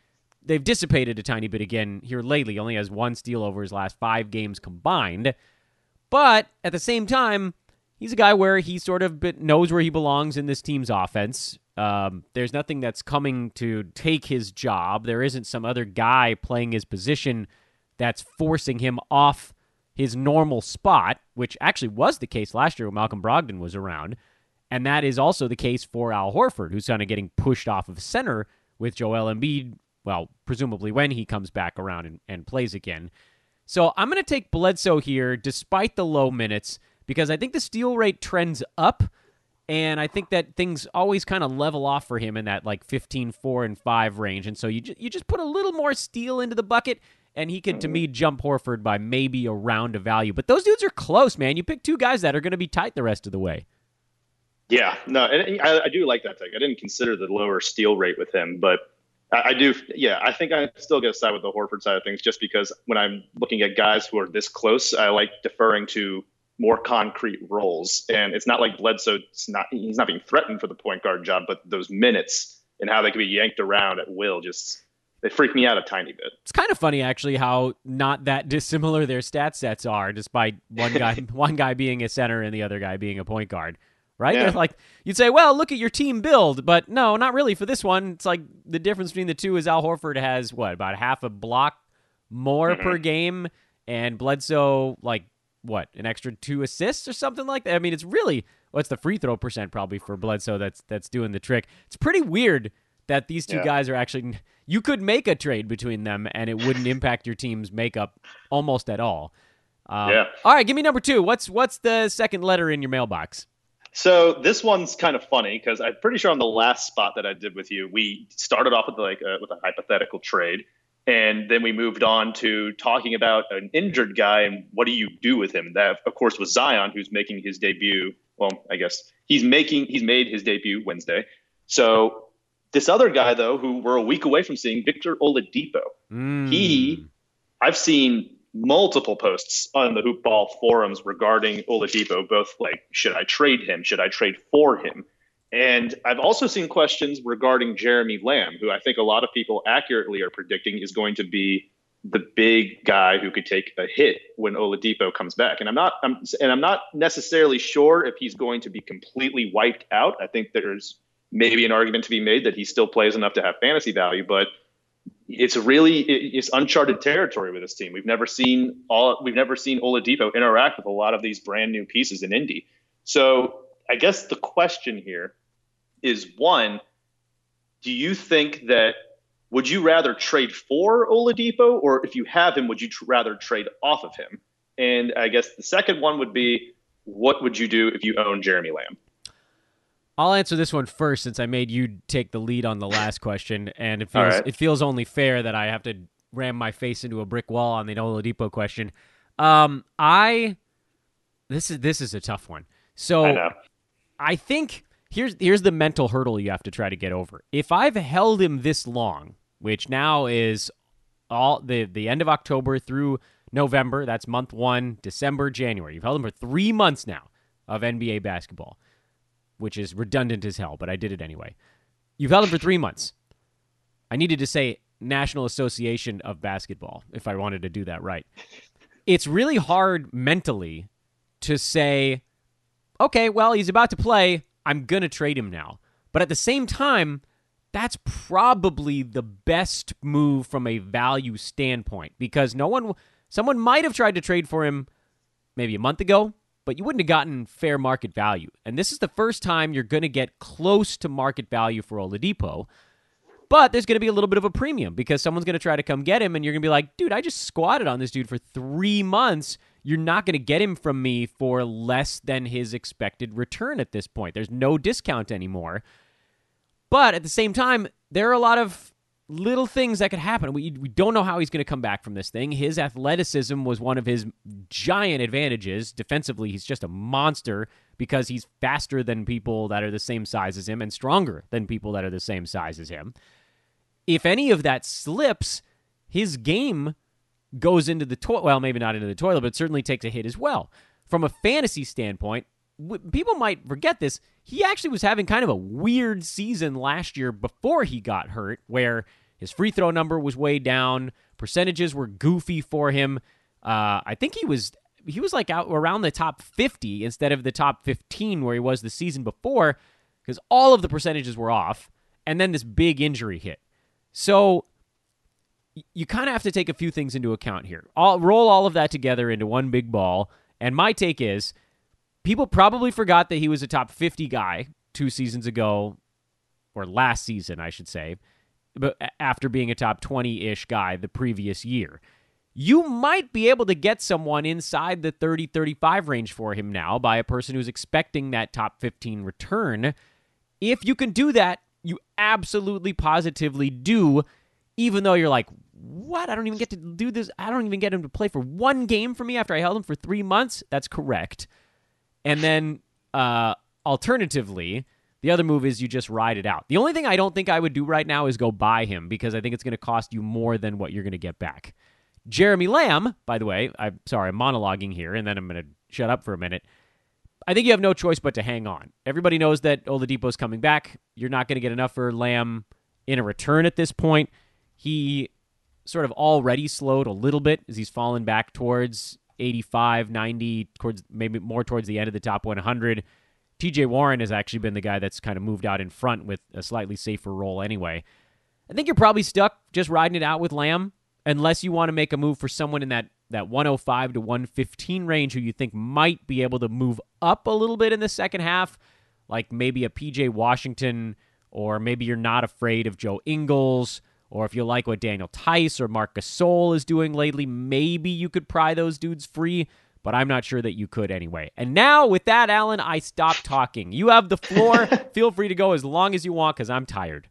they've dissipated a tiny bit again here lately. Only has one steal over his last five games combined, but at the same time, he's a guy where he sort of knows where he belongs in this team's offense. Um, there's nothing that's coming to take his job. There isn't some other guy playing his position that's forcing him off his normal spot, which actually was the case last year when Malcolm Brogdon was around. And that is also the case for Al Horford, who's kind of getting pushed off of center with Joel Embiid, well, presumably when he comes back around and, and plays again. So I'm going to take Bledsoe here, despite the low minutes, because I think the steal rate trends up. And I think that things always kind of level off for him in that like 15, 4, and 5 range. And so you, you just put a little more steal into the bucket and he could, to me, mm-hmm. jump Horford by maybe a round of value. But those dudes are close, man. You pick two guys that are going to be tight the rest of the way. Yeah, no, and I, I do like that take. I didn't consider the lower steal rate with him, but I, I do. Yeah, I think I still get to side with the Horford side of things, just because when I'm looking at guys who are this close, I like deferring to more concrete roles. And it's not like Bledsoe's not he's not being threatened for the point guard job, but those minutes and how they can be yanked around at will just they freak me out a tiny bit. It's kind of funny actually how not that dissimilar their stat sets are, despite one guy [LAUGHS] one guy being a center and the other guy being a point guard. Right? Yeah. Like you'd say, well, look at your team build, but no, not really for this one. It's like the difference between the two is Al Horford has what about half a block more mm-hmm. per game, and Bledsoe like what an extra two assists or something like that. I mean, it's really what's the free throw percent probably for Bledsoe that's that's doing the trick. It's pretty weird that these two Yeah. guys are actually. [LAUGHS] You could make a trade between them, and it wouldn't impact your team's makeup almost at all. Um, Yeah. All right, give me number two. What's what's the second letter in your mailbox? So this one's kind of funny because I'm pretty sure on the last spot that I did with you, we started off with like a, with a hypothetical trade, and then we moved on to talking about an injured guy and what do you do with him. That of course was Zion, who's making his debut. Well, I guess he's making he's made his debut Wednesday. So this other guy though, who we're a week away from seeing, Victor Oladipo. Mm. He, I've seen multiple posts on the hoopball forums regarding Oladipo, both like, should I trade him? Should I trade for him? And I've also seen questions regarding Jeremy Lamb, who I think a lot of people accurately are predicting is going to be the big guy who could take a hit when Oladipo comes back. And I'm not, I'm, and I'm not necessarily sure if he's going to be completely wiped out. I think there's maybe an argument to be made that he still plays enough to have fantasy value, but it's really it's uncharted territory with this team. We've never seen all we've never seen Oladipo interact with a lot of these brand new pieces in Indy. So I guess the question here is one: Do you think that would you rather trade for Oladipo, or if you have him, would you tr- rather trade off of him? And I guess the second one would be: What would you do if you own Jeremy Lamb? I'll answer this one first since I made you take the lead on the last question, and it feels right. it feels only fair that I have to ram my face into a brick wall on the Oladipo question. Um, I this is this is a tough one. So I know. I think here's here's the mental hurdle you have to try to get over. If I've held him this long, which now is all the the end of October through November, that's month 1, December, January. You've held him for 3 months now of NBA basketball, which is redundant as hell, but I did it anyway. You've held him for 3 months. I needed to say National Association of Basketball if I wanted to do that right. It's really hard mentally to say okay, well, he's about to play. I'm going to trade him now. But at the same time, that's probably the best move from a value standpoint because no one, someone might have tried to trade for him maybe a month ago, but you wouldn't have gotten fair market value. And this is the first time you're going to get close to market value for Oladipo. But there's going to be a little bit of a premium because someone's going to try to come get him, and you're going to be like, dude, I just squatted on this dude for three months. You're not going to get him from me for less than his expected return at this point. There's no discount anymore. But at the same time, there are a lot of little things that could happen. We, we don't know how he's going to come back from this thing. His athleticism was one of his giant advantages. Defensively, he's just a monster because he's faster than people that are the same size as him and stronger than people that are the same size as him. If any of that slips, his game goes into the toilet. Well, maybe not into the toilet, but certainly takes a hit as well. From a fantasy standpoint, w- people might forget this. He actually was having kind of a weird season last year before he got hurt, where his free throw number was way down, percentages were goofy for him. Uh, I think he was he was like out around the top 50 instead of the top 15 where he was the season before because all of the percentages were off, and then this big injury hit. So you kind of have to take a few things into account here. I'll roll all of that together into one big ball. And my take is people probably forgot that he was a top 50 guy two seasons ago, or last season, I should say, but after being a top 20 ish guy the previous year. You might be able to get someone inside the 30 35 range for him now by a person who's expecting that top 15 return. If you can do that, you absolutely positively do, even though you're like, what? I don't even get to do this. I don't even get him to play for one game for me after I held him for three months. That's correct. And then, uh, alternatively, the other move is you just ride it out. The only thing I don't think I would do right now is go buy him because I think it's going to cost you more than what you're going to get back. Jeremy Lamb, by the way, I'm sorry, I'm monologuing here, and then I'm going to shut up for a minute. I think you have no choice but to hang on. Everybody knows that Oladipo's coming back. You're not going to get enough for Lamb in a return at this point. He sort of already slowed a little bit as he's fallen back towards 85, 90, towards maybe more towards the end of the top 100. TJ Warren has actually been the guy that's kind of moved out in front with a slightly safer role anyway. I think you're probably stuck just riding it out with Lamb unless you want to make a move for someone in that that 105 to 115 range who you think might be able to move up a little bit in the second half, like maybe a PJ Washington, or maybe you're not afraid of Joe Ingles, or if you like what Daniel Theis or Marc Gasol is doing lately, maybe you could pry those dudes free but I'm not sure that you could anyway. And now, with that, Alan, I stop talking. You have the floor. [LAUGHS] Feel free to go as long as you want because I'm tired.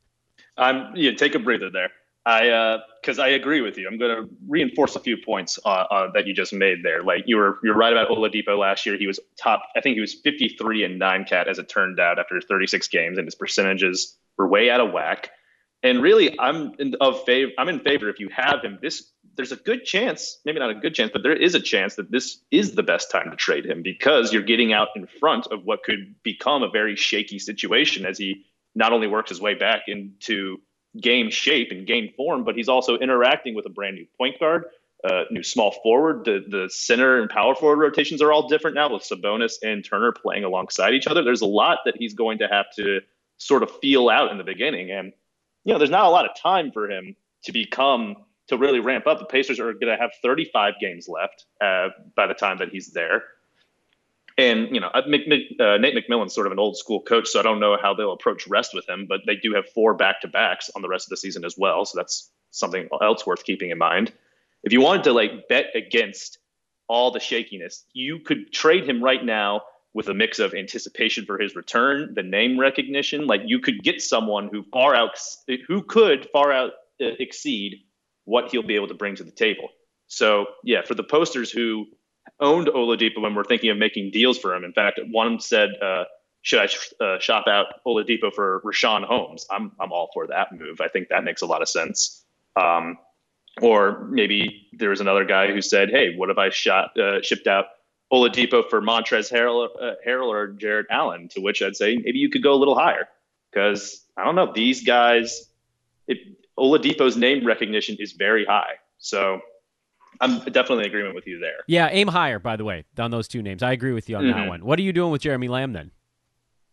I'm yeah. Take a breather there. I because uh, I agree with you. I'm going to reinforce a few points uh, uh, that you just made there. Like you were you're right about Oladipo last year. He was top. I think he was 53 and nine cat as it turned out after 36 games, and his percentages were way out of whack. And really, I'm in, of favor. I'm in favor if you have him this there's a good chance, maybe not a good chance, but there is a chance that this is the best time to trade him because you're getting out in front of what could become a very shaky situation as he not only works his way back into game shape and game form, but he's also interacting with a brand new point guard, uh, new small forward. The the center and power forward rotations are all different now with Sabonis and Turner playing alongside each other. There's a lot that he's going to have to sort of feel out in the beginning, and you know, there's not a lot of time for him to become to really ramp up. The Pacers are going to have 35 games left uh, by the time that he's there. And you know, uh, Nate McMillan's sort of an old school coach, so I don't know how they'll approach rest with him. But they do have four back to backs on the rest of the season as well, so that's something else worth keeping in mind. If you wanted to like bet against all the shakiness, you could trade him right now with a mix of anticipation for his return, the name recognition. Like you could get someone who far out who could far out uh, exceed what he'll be able to bring to the table. So yeah, for the posters who owned Oladipo when we're thinking of making deals for him. In fact, one said, uh, "Should I sh- uh, shop out Oladipo for Richaun Holmes?" I'm I'm all for that move. I think that makes a lot of sense. Um, or maybe there was another guy who said, "Hey, what if I shot uh, shipped out Oladipo for Montrezl Harrell, uh, Harrell or Jarrett Allen?" To which I'd say maybe you could go a little higher because I don't know these guys. It, Oladipo's name recognition is very high. So I'm definitely in agreement with you there. Yeah, aim higher, by the way, on those two names. I agree with you on mm-hmm. that one. What are you doing with Jeremy Lamb then?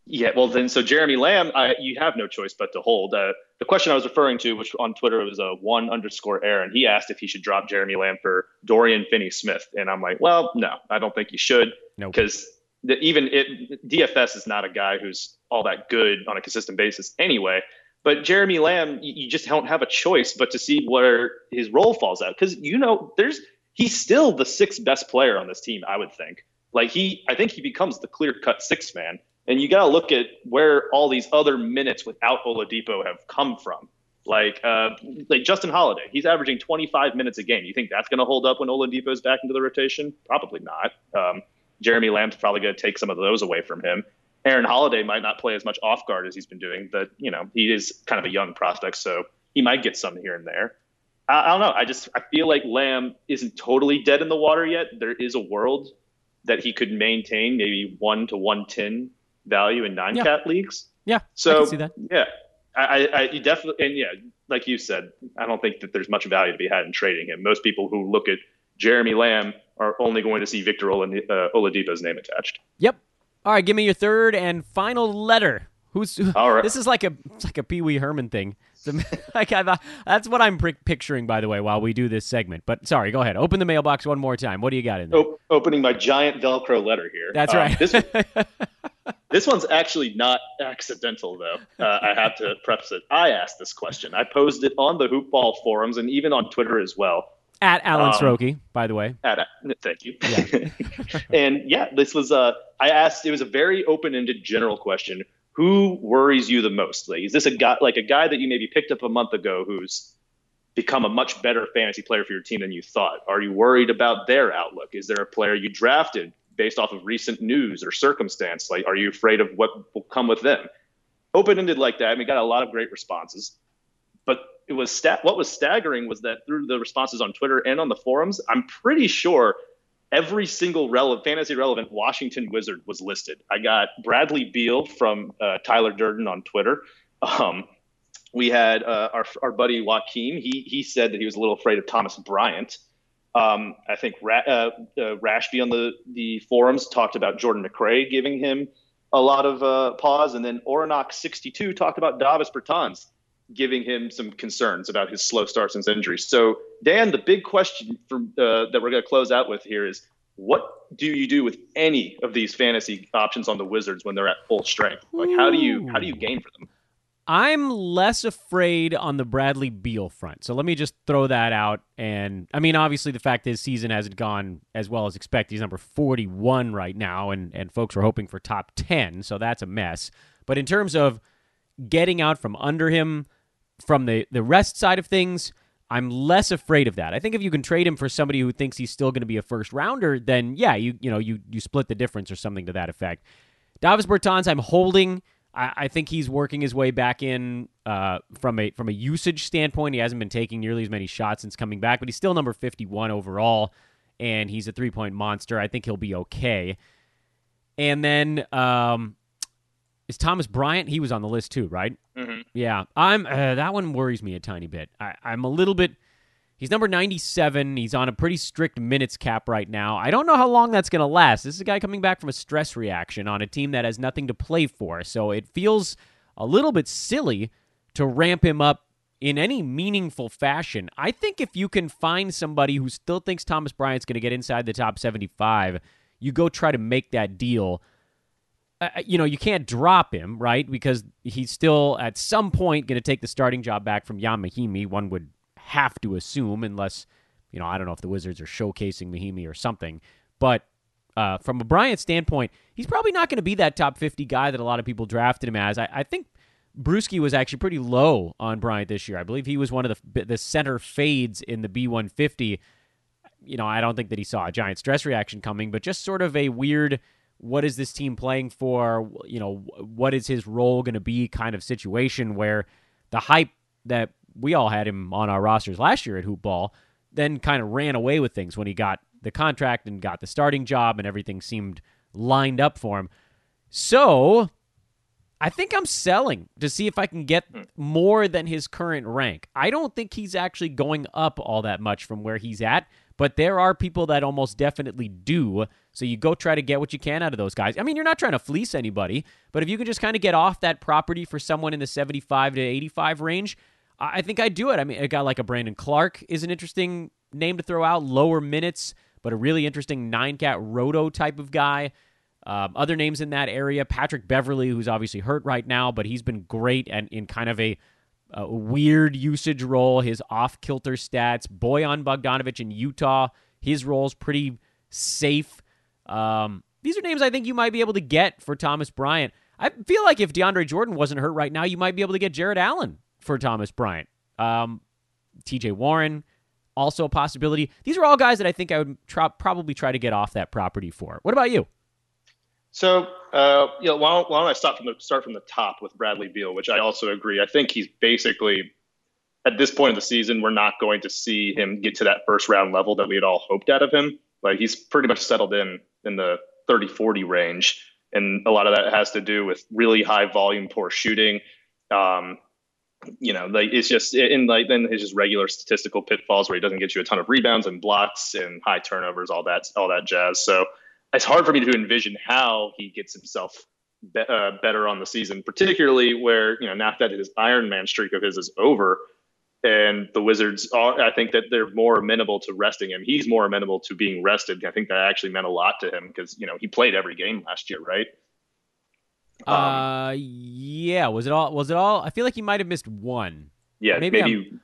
Yeah, well, then, so Jeremy Lamb, I, you have no choice but to hold. Uh, the question I was referring to, which on Twitter was a one underscore Aaron, he asked if he should drop Jeremy Lamb for Dorian Finney Smith. And I'm like, well, no, I don't think you should. Because nope. even it, DFS is not a guy who's all that good on a consistent basis anyway. But Jeremy Lamb, you just don't have a choice but to see where his role falls out because you know there's he's still the sixth best player on this team. I would think. Like he, I think he becomes the clear cut sixth man. And you got to look at where all these other minutes without Oladipo have come from. Like uh, like Justin Holiday, he's averaging 25 minutes a game. You think that's going to hold up when Oladipo is back into the rotation? Probably not. Um, Jeremy Lamb's probably going to take some of those away from him. Aaron Holiday might not play as much off guard as he's been doing, but you know he is kind of a young prospect, so he might get some here and there. I, I don't know. I just I feel like Lamb isn't totally dead in the water yet. There is a world that he could maintain maybe one to one ten value in nine yeah. cat leagues. Yeah. So I yeah, I, I, you definitely and yeah, like you said, I don't think that there's much value to be had in trading him. Most people who look at Jeremy Lamb are only going to see Victor uh, Oladipo's name attached. Yep, all right, give me your third and final letter. Who's All right. This is like a like a Pee Wee Herman thing. [LAUGHS] like I thought, that's what I'm picturing, by the way, while we do this segment. But sorry, go ahead. Open the mailbox one more time. What do you got in there? O- opening my giant Velcro letter here. That's um, right. this, [LAUGHS] this one's actually not accidental, though. Uh, I have to preface it. I asked this question. I posed it on the Hoopball forums and even on Twitter as well. At Alan um, Srochi, by the way. At, thank you. Yeah. [LAUGHS] and yeah, this was uh, I asked. It was a very open-ended, general question. Who worries you the most? Like, is this a guy like a guy that you maybe picked up a month ago who's become a much better fantasy player for your team than you thought? Are you worried about their outlook? Is there a player you drafted based off of recent news or circumstance? Like, are you afraid of what will come with them? Open-ended like that. I mean, got a lot of great responses, but it was stat- what was staggering was that through the responses on Twitter and on the forums, I'm pretty sure every single relevant fantasy relevant Washington Wizard was listed. I got Bradley Beal from uh, Tyler Durden on Twitter. Um, we had uh, our our buddy Joaquin. He he said that he was a little afraid of Thomas Bryant. Um, I think Ra- uh, uh Rashby on the the forums talked about Jordan McRae giving him a lot of uh, pause, and then Oronox 62 talked about Davis Bertans giving him some concerns about his slow start since injuries. So, Dan, the big question for, uh, that we're going to close out with here is what do you do with any of these fantasy options on the Wizards when they're at full strength? Like, how do you how do you gain for them? I'm less afraid on the Bradley Beal front. So let me just throw that out. And I mean, obviously, the fact his season hasn't gone as well as expected. He's number 41 right now, and, and folks are hoping for top 10. So that's a mess. But in terms of getting out from under him from the, the rest side of things, I'm less afraid of that. I think if you can trade him for somebody who thinks he's still going to be a first rounder, then yeah, you you know you you split the difference or something to that effect. Davis Bertans, I'm holding. I, I think he's working his way back in uh, from a from a usage standpoint. He hasn't been taking nearly as many shots since coming back, but he's still number 51 overall, and he's a three point monster. I think he'll be okay. And then um, is Thomas Bryant? He was on the list too, right? Mm-hmm. Yeah, I'm. Uh, that one worries me a tiny bit. I, I'm a little bit. He's number 97. He's on a pretty strict minutes cap right now. I don't know how long that's going to last. This is a guy coming back from a stress reaction on a team that has nothing to play for. So it feels a little bit silly to ramp him up in any meaningful fashion. I think if you can find somebody who still thinks Thomas Bryant's going to get inside the top 75, you go try to make that deal uh, you know, you can't drop him, right? Because he's still at some point going to take the starting job back from Ian Mahinmi. One would have to assume, unless, you know, I don't know if the Wizards are showcasing Mahinmi or something. But uh, from a Bryant standpoint, he's probably not going to be that top 50 guy that a lot of people drafted him as. I, I think Bruski was actually pretty low on Bryant this year. I believe he was one of the, the center fades in the B150. You know, I don't think that he saw a giant stress reaction coming, but just sort of a weird – what is this team playing for? You know, what is his role going to be kind of situation where the hype that we all had him on our rosters last year at Hoop Ball then kind of ran away with things when he got the contract and got the starting job and everything seemed lined up for him. So I think I'm selling to see if I can get hmm. more than his current rank. I don't think he's actually going up all that much from where he's at, but there are people that almost definitely do. So you go try to get what you can out of those guys. I mean, you're not trying to fleece anybody, but if you can just kind of get off that property for someone in the 75 to 85 range, I think I'd do it. I mean, a guy like a Brandon Clarke is an interesting name to throw out, lower minutes, but a really interesting nine cat roto type of guy. Um, other names in that area, Patrick Beverley, who's obviously hurt right now, but he's been great and in kind of a, a weird usage role. His off kilter stats, Bojan Bogdanovic in Utah, his role's pretty safe. Um, these are names I think you might be able to get for Thomas Bryant. I feel like if DeAndre Jordan wasn't hurt right now, you might be able to get Jarrett Allen for Thomas Bryant. Um, TJ Warren, also a possibility. These are all guys that I think I would probably try to get off that property for. What about you? So, uh, you know, why don't, why don't I start from the start from the top with Bradley Beal, which I also agree. I think he's basically at this point of the season, we're not going to see him get to that first round level that we had all hoped out of him. Like he's pretty much settled in in the 30 40 range. And a lot of that has to do with really high volume, poor shooting. Um, you know, like it's just in like then his just regular statistical pitfalls where he doesn't get you a ton of rebounds and blocks and high turnovers, all that, all that jazz. So it's hard for me to envision how he gets himself be, uh, better on the season, particularly where you know now that his Iron Man streak of his is over, and the Wizards are, I think that they're more amenable to resting him. He's more amenable to being rested. I think that actually meant a lot to him because you know he played every game last year, right? Um, uh, yeah. Was it all? Was it all? I feel like he might have missed one. Yeah, maybe. maybe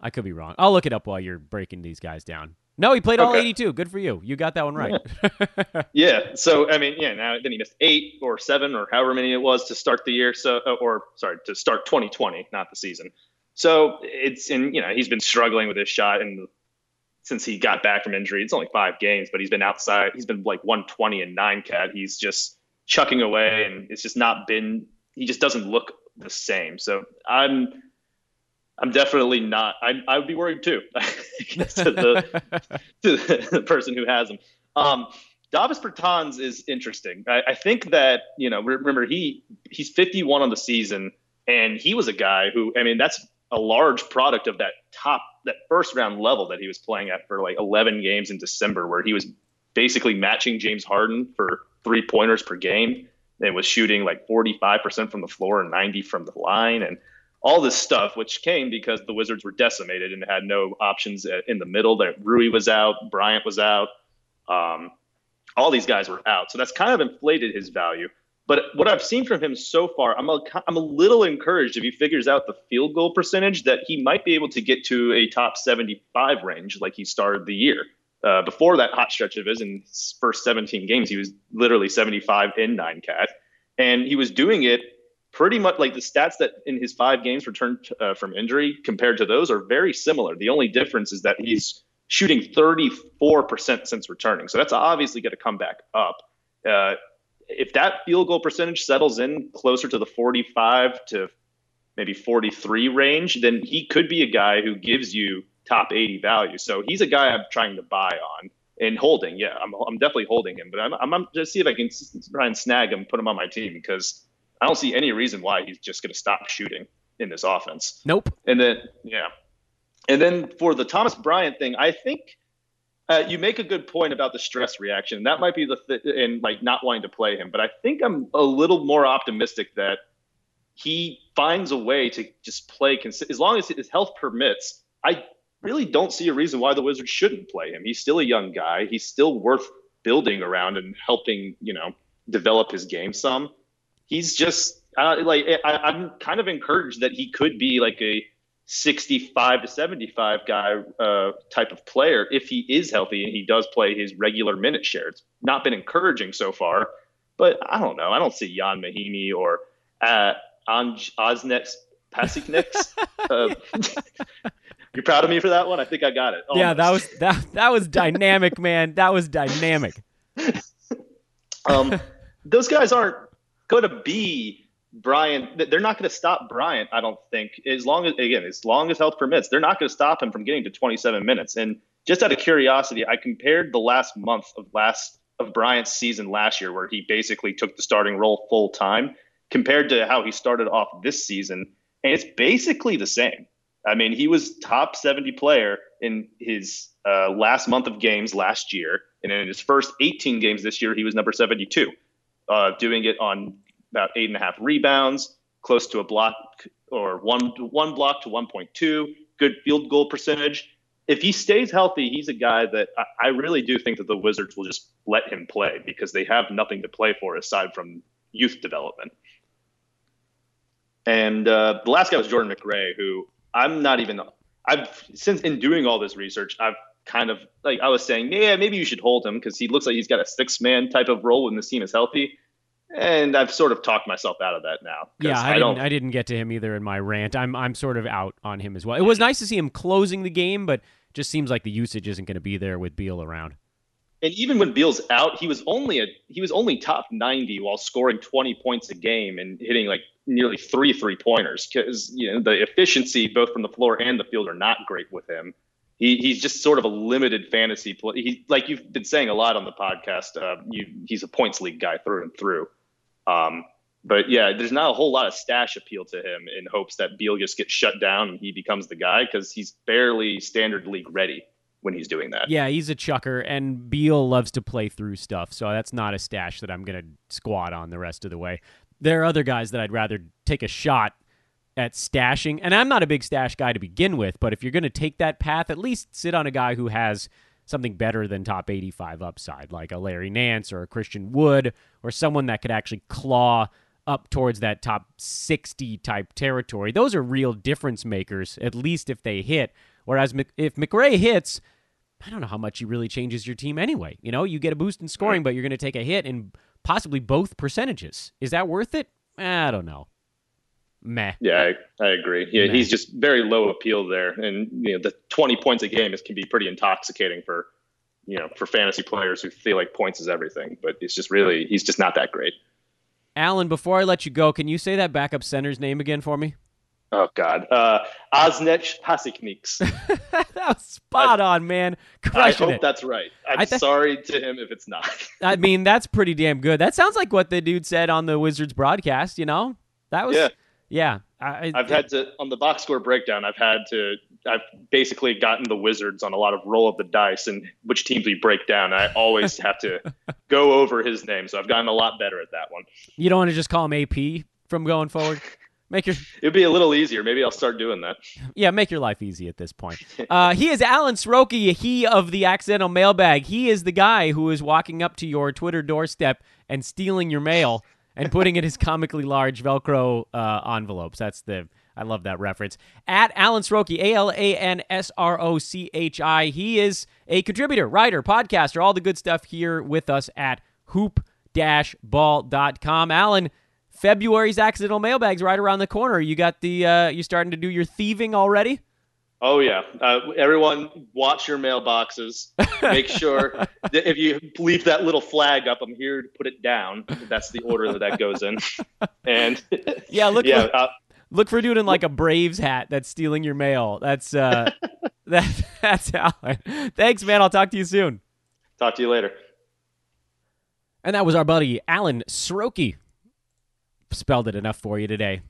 I could be wrong. I'll look it up while you're breaking these guys down. No, he played all 82. Good for you. You got that one right. Yeah. [LAUGHS] yeah. So I mean, yeah. Now then he missed eight or seven or however many it was to start the year. So uh, or sorry to start 2020, not the season. So it's in you know he's been struggling with his shot and since he got back from injury. It's only five games, but he's been outside. He's been like 120 and nine cat. He's just chucking away, and it's just not been. He just doesn't look the same. So I'm. I'm definitely not. I, I would be worried too [LAUGHS] to, the, [LAUGHS] to the person who has him. Um, Davis Bertans is interesting. I, I, think that you know. Remember, he he's 51 on the season, and he was a guy who. I mean, that's a large product of that top that first round level that he was playing at for like 11 games in December, where he was basically matching James Harden for three pointers per game and was shooting like 45% from the floor and 90 from the line. And all this stuff, which came because the Wizards were decimated and had no options in the middle. That Rui was out, Bryant was out, um, all these guys were out. So that's kind of inflated his value. But what I've seen from him so far, I'm a, I'm a little encouraged if he figures out the field goal percentage that he might be able to get to a top 75 range like he started the year. Uh, before that hot stretch of his in his first 17 games, he was literally 75 in nine cat, and he was doing it pretty much like the stats that in his five games returned uh, from injury compared to those are very similar. The only difference is that he's shooting 34% since returning, so that's obviously going to come back up. Uh, if that field goal percentage settles in closer to the 45 to maybe 43 range, then he could be a guy who gives you top 80 value. So he's a guy I'm trying to buy on and holding. Yeah, I'm, I'm definitely holding him, but I'm, I'm, I'm just see if I can try and snag him, put him on my team because I don't see any reason why he's just going to stop shooting in this offense. Nope. And then, yeah. And then for the Thomas Bryant thing, I think uh, you make a good point about the stress reaction. That might be the th- and like not wanting to play him, but I think I'm a little more optimistic that he finds a way to just play cons- as long as his health permits. I really don't see a reason why the Wizards shouldn't play him. He's still a young guy. He's still worth building around and helping, you know, develop his game some. He's just uh, like I, am kind of encouraged that he could be like a 65 to 75 guy uh, type of player if he is healthy and he does play his regular minute share. It's not been encouraging so far, but I don't know. I don't see Ian Mahinmi or uh, Anj Osnex Pasiknex. [LAUGHS] uh, You're proud of me for that one? I think I got it. Almost. Yeah, that was that that was dynamic, man. That was dynamic. [LAUGHS] um, those guys aren't going to be Brian, They're not going to stop Bryant. I don't think. As long as again, as long as health permits, they're not going to stop him from getting to 27 minutes. And just out of curiosity, I compared the last month of last of Bryant's season last year, where he basically took the starting role full time, compared to how he started off this season, and it's basically the same. I mean, he was top 70 player in his uh, last month of games last year, and in his first 18 games this year, he was number 72, uh, doing it on about eight and a half rebounds, close to a block or one one block to 1.2, good field goal percentage. If he stays healthy, he's a guy that I, I really do think that the Wizards will just let him play because they have nothing to play for aside from youth development. And uh, the last guy was Jordan McRae, who I'm not even. I've since in doing all this research, I've kind of like I was saying, yeah, maybe you should hold him because he looks like he's got a six man type of role when the team is healthy. And I've sort of talked myself out of that now. Yeah, I, I didn't. I didn't get to him either in my rant. I'm I'm sort of out on him as well. It was nice to see him closing the game, but just seems like the usage isn't going to be there with Beal around. And even when Beal's out, he was only a he was only top 90 while scoring 20 points a game and hitting like nearly three three pointers because you know the efficiency both from the floor and the field are not great with him. He, he's just sort of a limited fantasy play. He, like you've been saying a lot on the podcast. Uh, you, he's a points league guy through and through. Um, but yeah, there's not a whole lot of stash appeal to him in hopes that Beal just gets shut down and he becomes the guy because he's barely standard league ready when he's doing that. Yeah, he's a chucker, and Beal loves to play through stuff, so that's not a stash that I'm going to squat on the rest of the way there are other guys that I'd rather take a shot at stashing. And I'm not a big stash guy to begin with, but if you're going to take that path, at least sit on a guy who has something better than top 85 upside, like a Larry Nance or a Christian Wood, or someone that could actually claw up towards that top 60 type territory. Those are real difference makers, at least if they hit. Whereas if McRae hits, I don't know how much he really changes your team anyway. You know, you get a boost in scoring, but you're going to take a hit in possibly both percentages. Is that worth it? I don't know. Meh. Yeah, I, I agree. Yeah, Meh. he's just very low appeal there, and you know the 20 points a game is can be pretty intoxicating for you know for fantasy players who feel like points is everything. But it's just really he's just not that great. Alan, before I let you go, can you say that backup center's name again for me? Oh God, uh, Osnech Pasikniks. [LAUGHS] that was spot I, on, man. Crushing I hope it. that's right. I'm th- sorry to him if it's not. [LAUGHS] I mean, that's pretty damn good. That sounds like what the dude said on the Wizards broadcast. You know, that was yeah. Yeah, I, have had to on the box score breakdown. I've had to. I've basically gotten the Wizards on a lot of roll of the dice and which teams we break down. I always [LAUGHS] have to go over his name, so I've gotten a lot better at that one. You don't want to just call him AP from going forward. Make your [LAUGHS] It'd be a little easier. Maybe I'll start doing that. yeah, make your life easy at this point. Uh, he is Alan Srochi, he of the accidental mailbag. He is the guy who is walking up to your Twitter doorstep and stealing your mail and putting it in his comically large Velcro uh, envelopes. That's the I love that reference. At Alan Srochi, A L A N S R O C H I. He is a contributor, writer, podcaster, all the good stuff here with us at hoop-ball.com. Alan, February's accidental mailbags right around the corner. You got the uh, you starting to do your thieving already? Oh yeah, uh, everyone, watch your mailboxes. Make sure [LAUGHS] that if you leave that little flag up, I'm here to put it down. That's the order that that goes in. And [LAUGHS] Yeah, look yeah, for, uh, look for dude in like a Braves hat that's stealing your mail. That's uh [LAUGHS] that that's Alan. Thanks, man. I'll talk to you soon. talk to you later. And that was our buddy Alan Srochi. Spelled it enough for you today.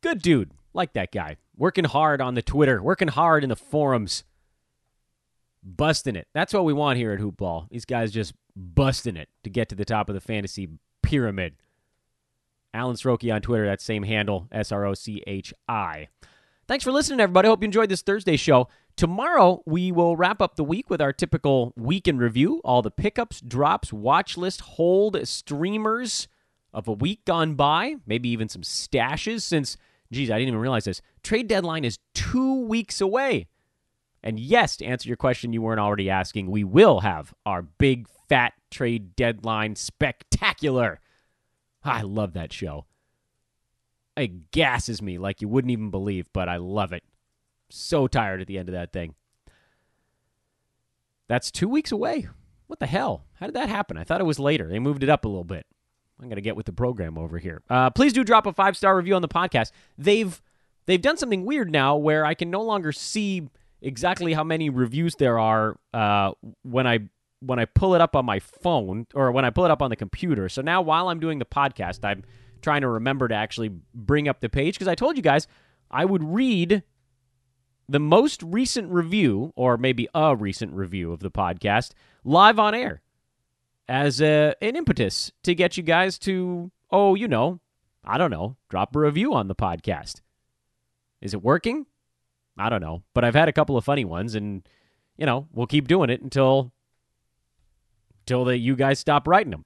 Good dude. Like that guy. Working hard on the Twitter, working hard in the forums. Busting it. That's what we want here at Hoop Ball. These guys just busting it to get to the top of the fantasy pyramid. Alan Srochi on Twitter, that same handle, S R O C H I. Thanks for listening, everybody. Hope you enjoyed this Thursday show. Tomorrow, we will wrap up the week with our typical week in review, all the pickups, drops, watch list, hold, streamers of a week gone by, maybe even some stashes since, geez, I didn't even realize this. Trade deadline is two weeks away. And yes, to answer your question you weren't already asking, we will have our big fat trade deadline spectacular. I love that show. It gasses me like you wouldn't even believe, but I love it. So tired at the end of that thing. That's two weeks away. What the hell? How did that happen? I thought it was later. They moved it up a little bit. I'm going to get with the program over here. Uh, please do drop a five star review on the podcast. They've they've done something weird now where I can no longer see exactly how many reviews there are uh, when I when I pull it up on my phone or when I pull it up on the computer. So now while I'm doing the podcast, I'm trying to remember to actually bring up the page because I told you guys I would read the most recent review or maybe a recent review of the podcast live on air as a, an impetus to get you guys to oh, you know, I don't know, drop a review on the podcast. Is it working? I don't know, but I've had a couple of funny ones and you know, we'll keep doing it until until that you guys stop writing them.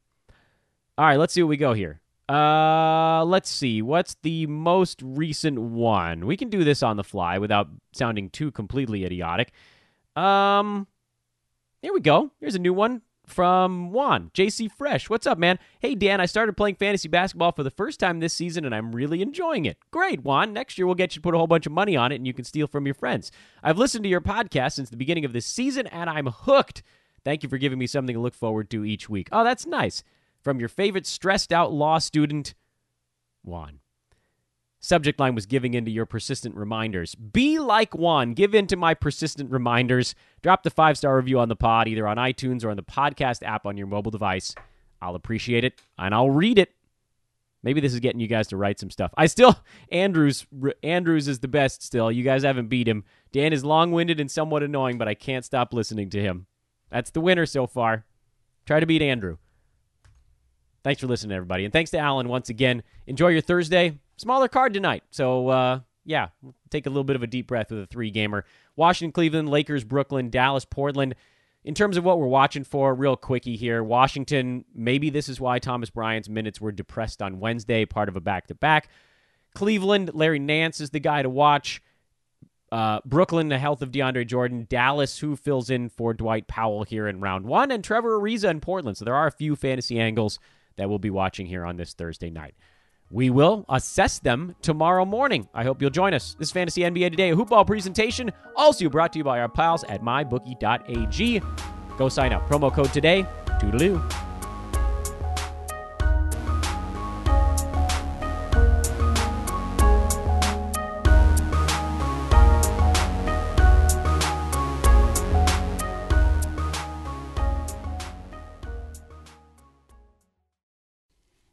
All right, let's see what we go here. Uh, let's see. What's the most recent one? We can do this on the fly without sounding too completely idiotic. Um, here we go. Here's a new one from Juan, JC Fresh. What's up, man? Hey, Dan, I started playing fantasy basketball for the first time this season and I'm really enjoying it. Great, Juan. Next year we'll get you to put a whole bunch of money on it and you can steal from your friends. I've listened to your podcast since the beginning of this season and I'm hooked. Thank you for giving me something to look forward to each week. Oh, that's nice. From your favorite stressed out law student, Juan. Subject line was giving in to your persistent reminders. Be like Juan. Give in to my persistent reminders. Drop the five star review on the pod, either on iTunes or on the podcast app on your mobile device. I'll appreciate it and I'll read it. Maybe this is getting you guys to write some stuff. I still [LAUGHS] Andrews Andrews is the best still. You guys haven't beat him. Dan is long-winded and somewhat annoying, but I can't stop listening to him. That's the winner so far. Try to beat Andrew. Thanks for listening, everybody. And thanks to Alan once again. Enjoy your Thursday. Smaller card tonight. So, uh, yeah, take a little bit of a deep breath with a three gamer. Washington, Cleveland, Lakers, Brooklyn, Dallas, Portland. In terms of what we're watching for, real quickie here Washington, maybe this is why Thomas Bryant's minutes were depressed on Wednesday, part of a back to back. Cleveland, Larry Nance is the guy to watch. Uh, Brooklyn, the health of DeAndre Jordan. Dallas, who fills in for Dwight Powell here in round one. And Trevor Ariza in Portland. So there are a few fantasy angles that we'll be watching here on this Thursday night. We will assess them tomorrow morning. I hope you'll join us. This Fantasy NBA Today, a hoopball presentation, also brought to you by our pals at mybookie.ag. Go sign up. Promo code today, toodaloo.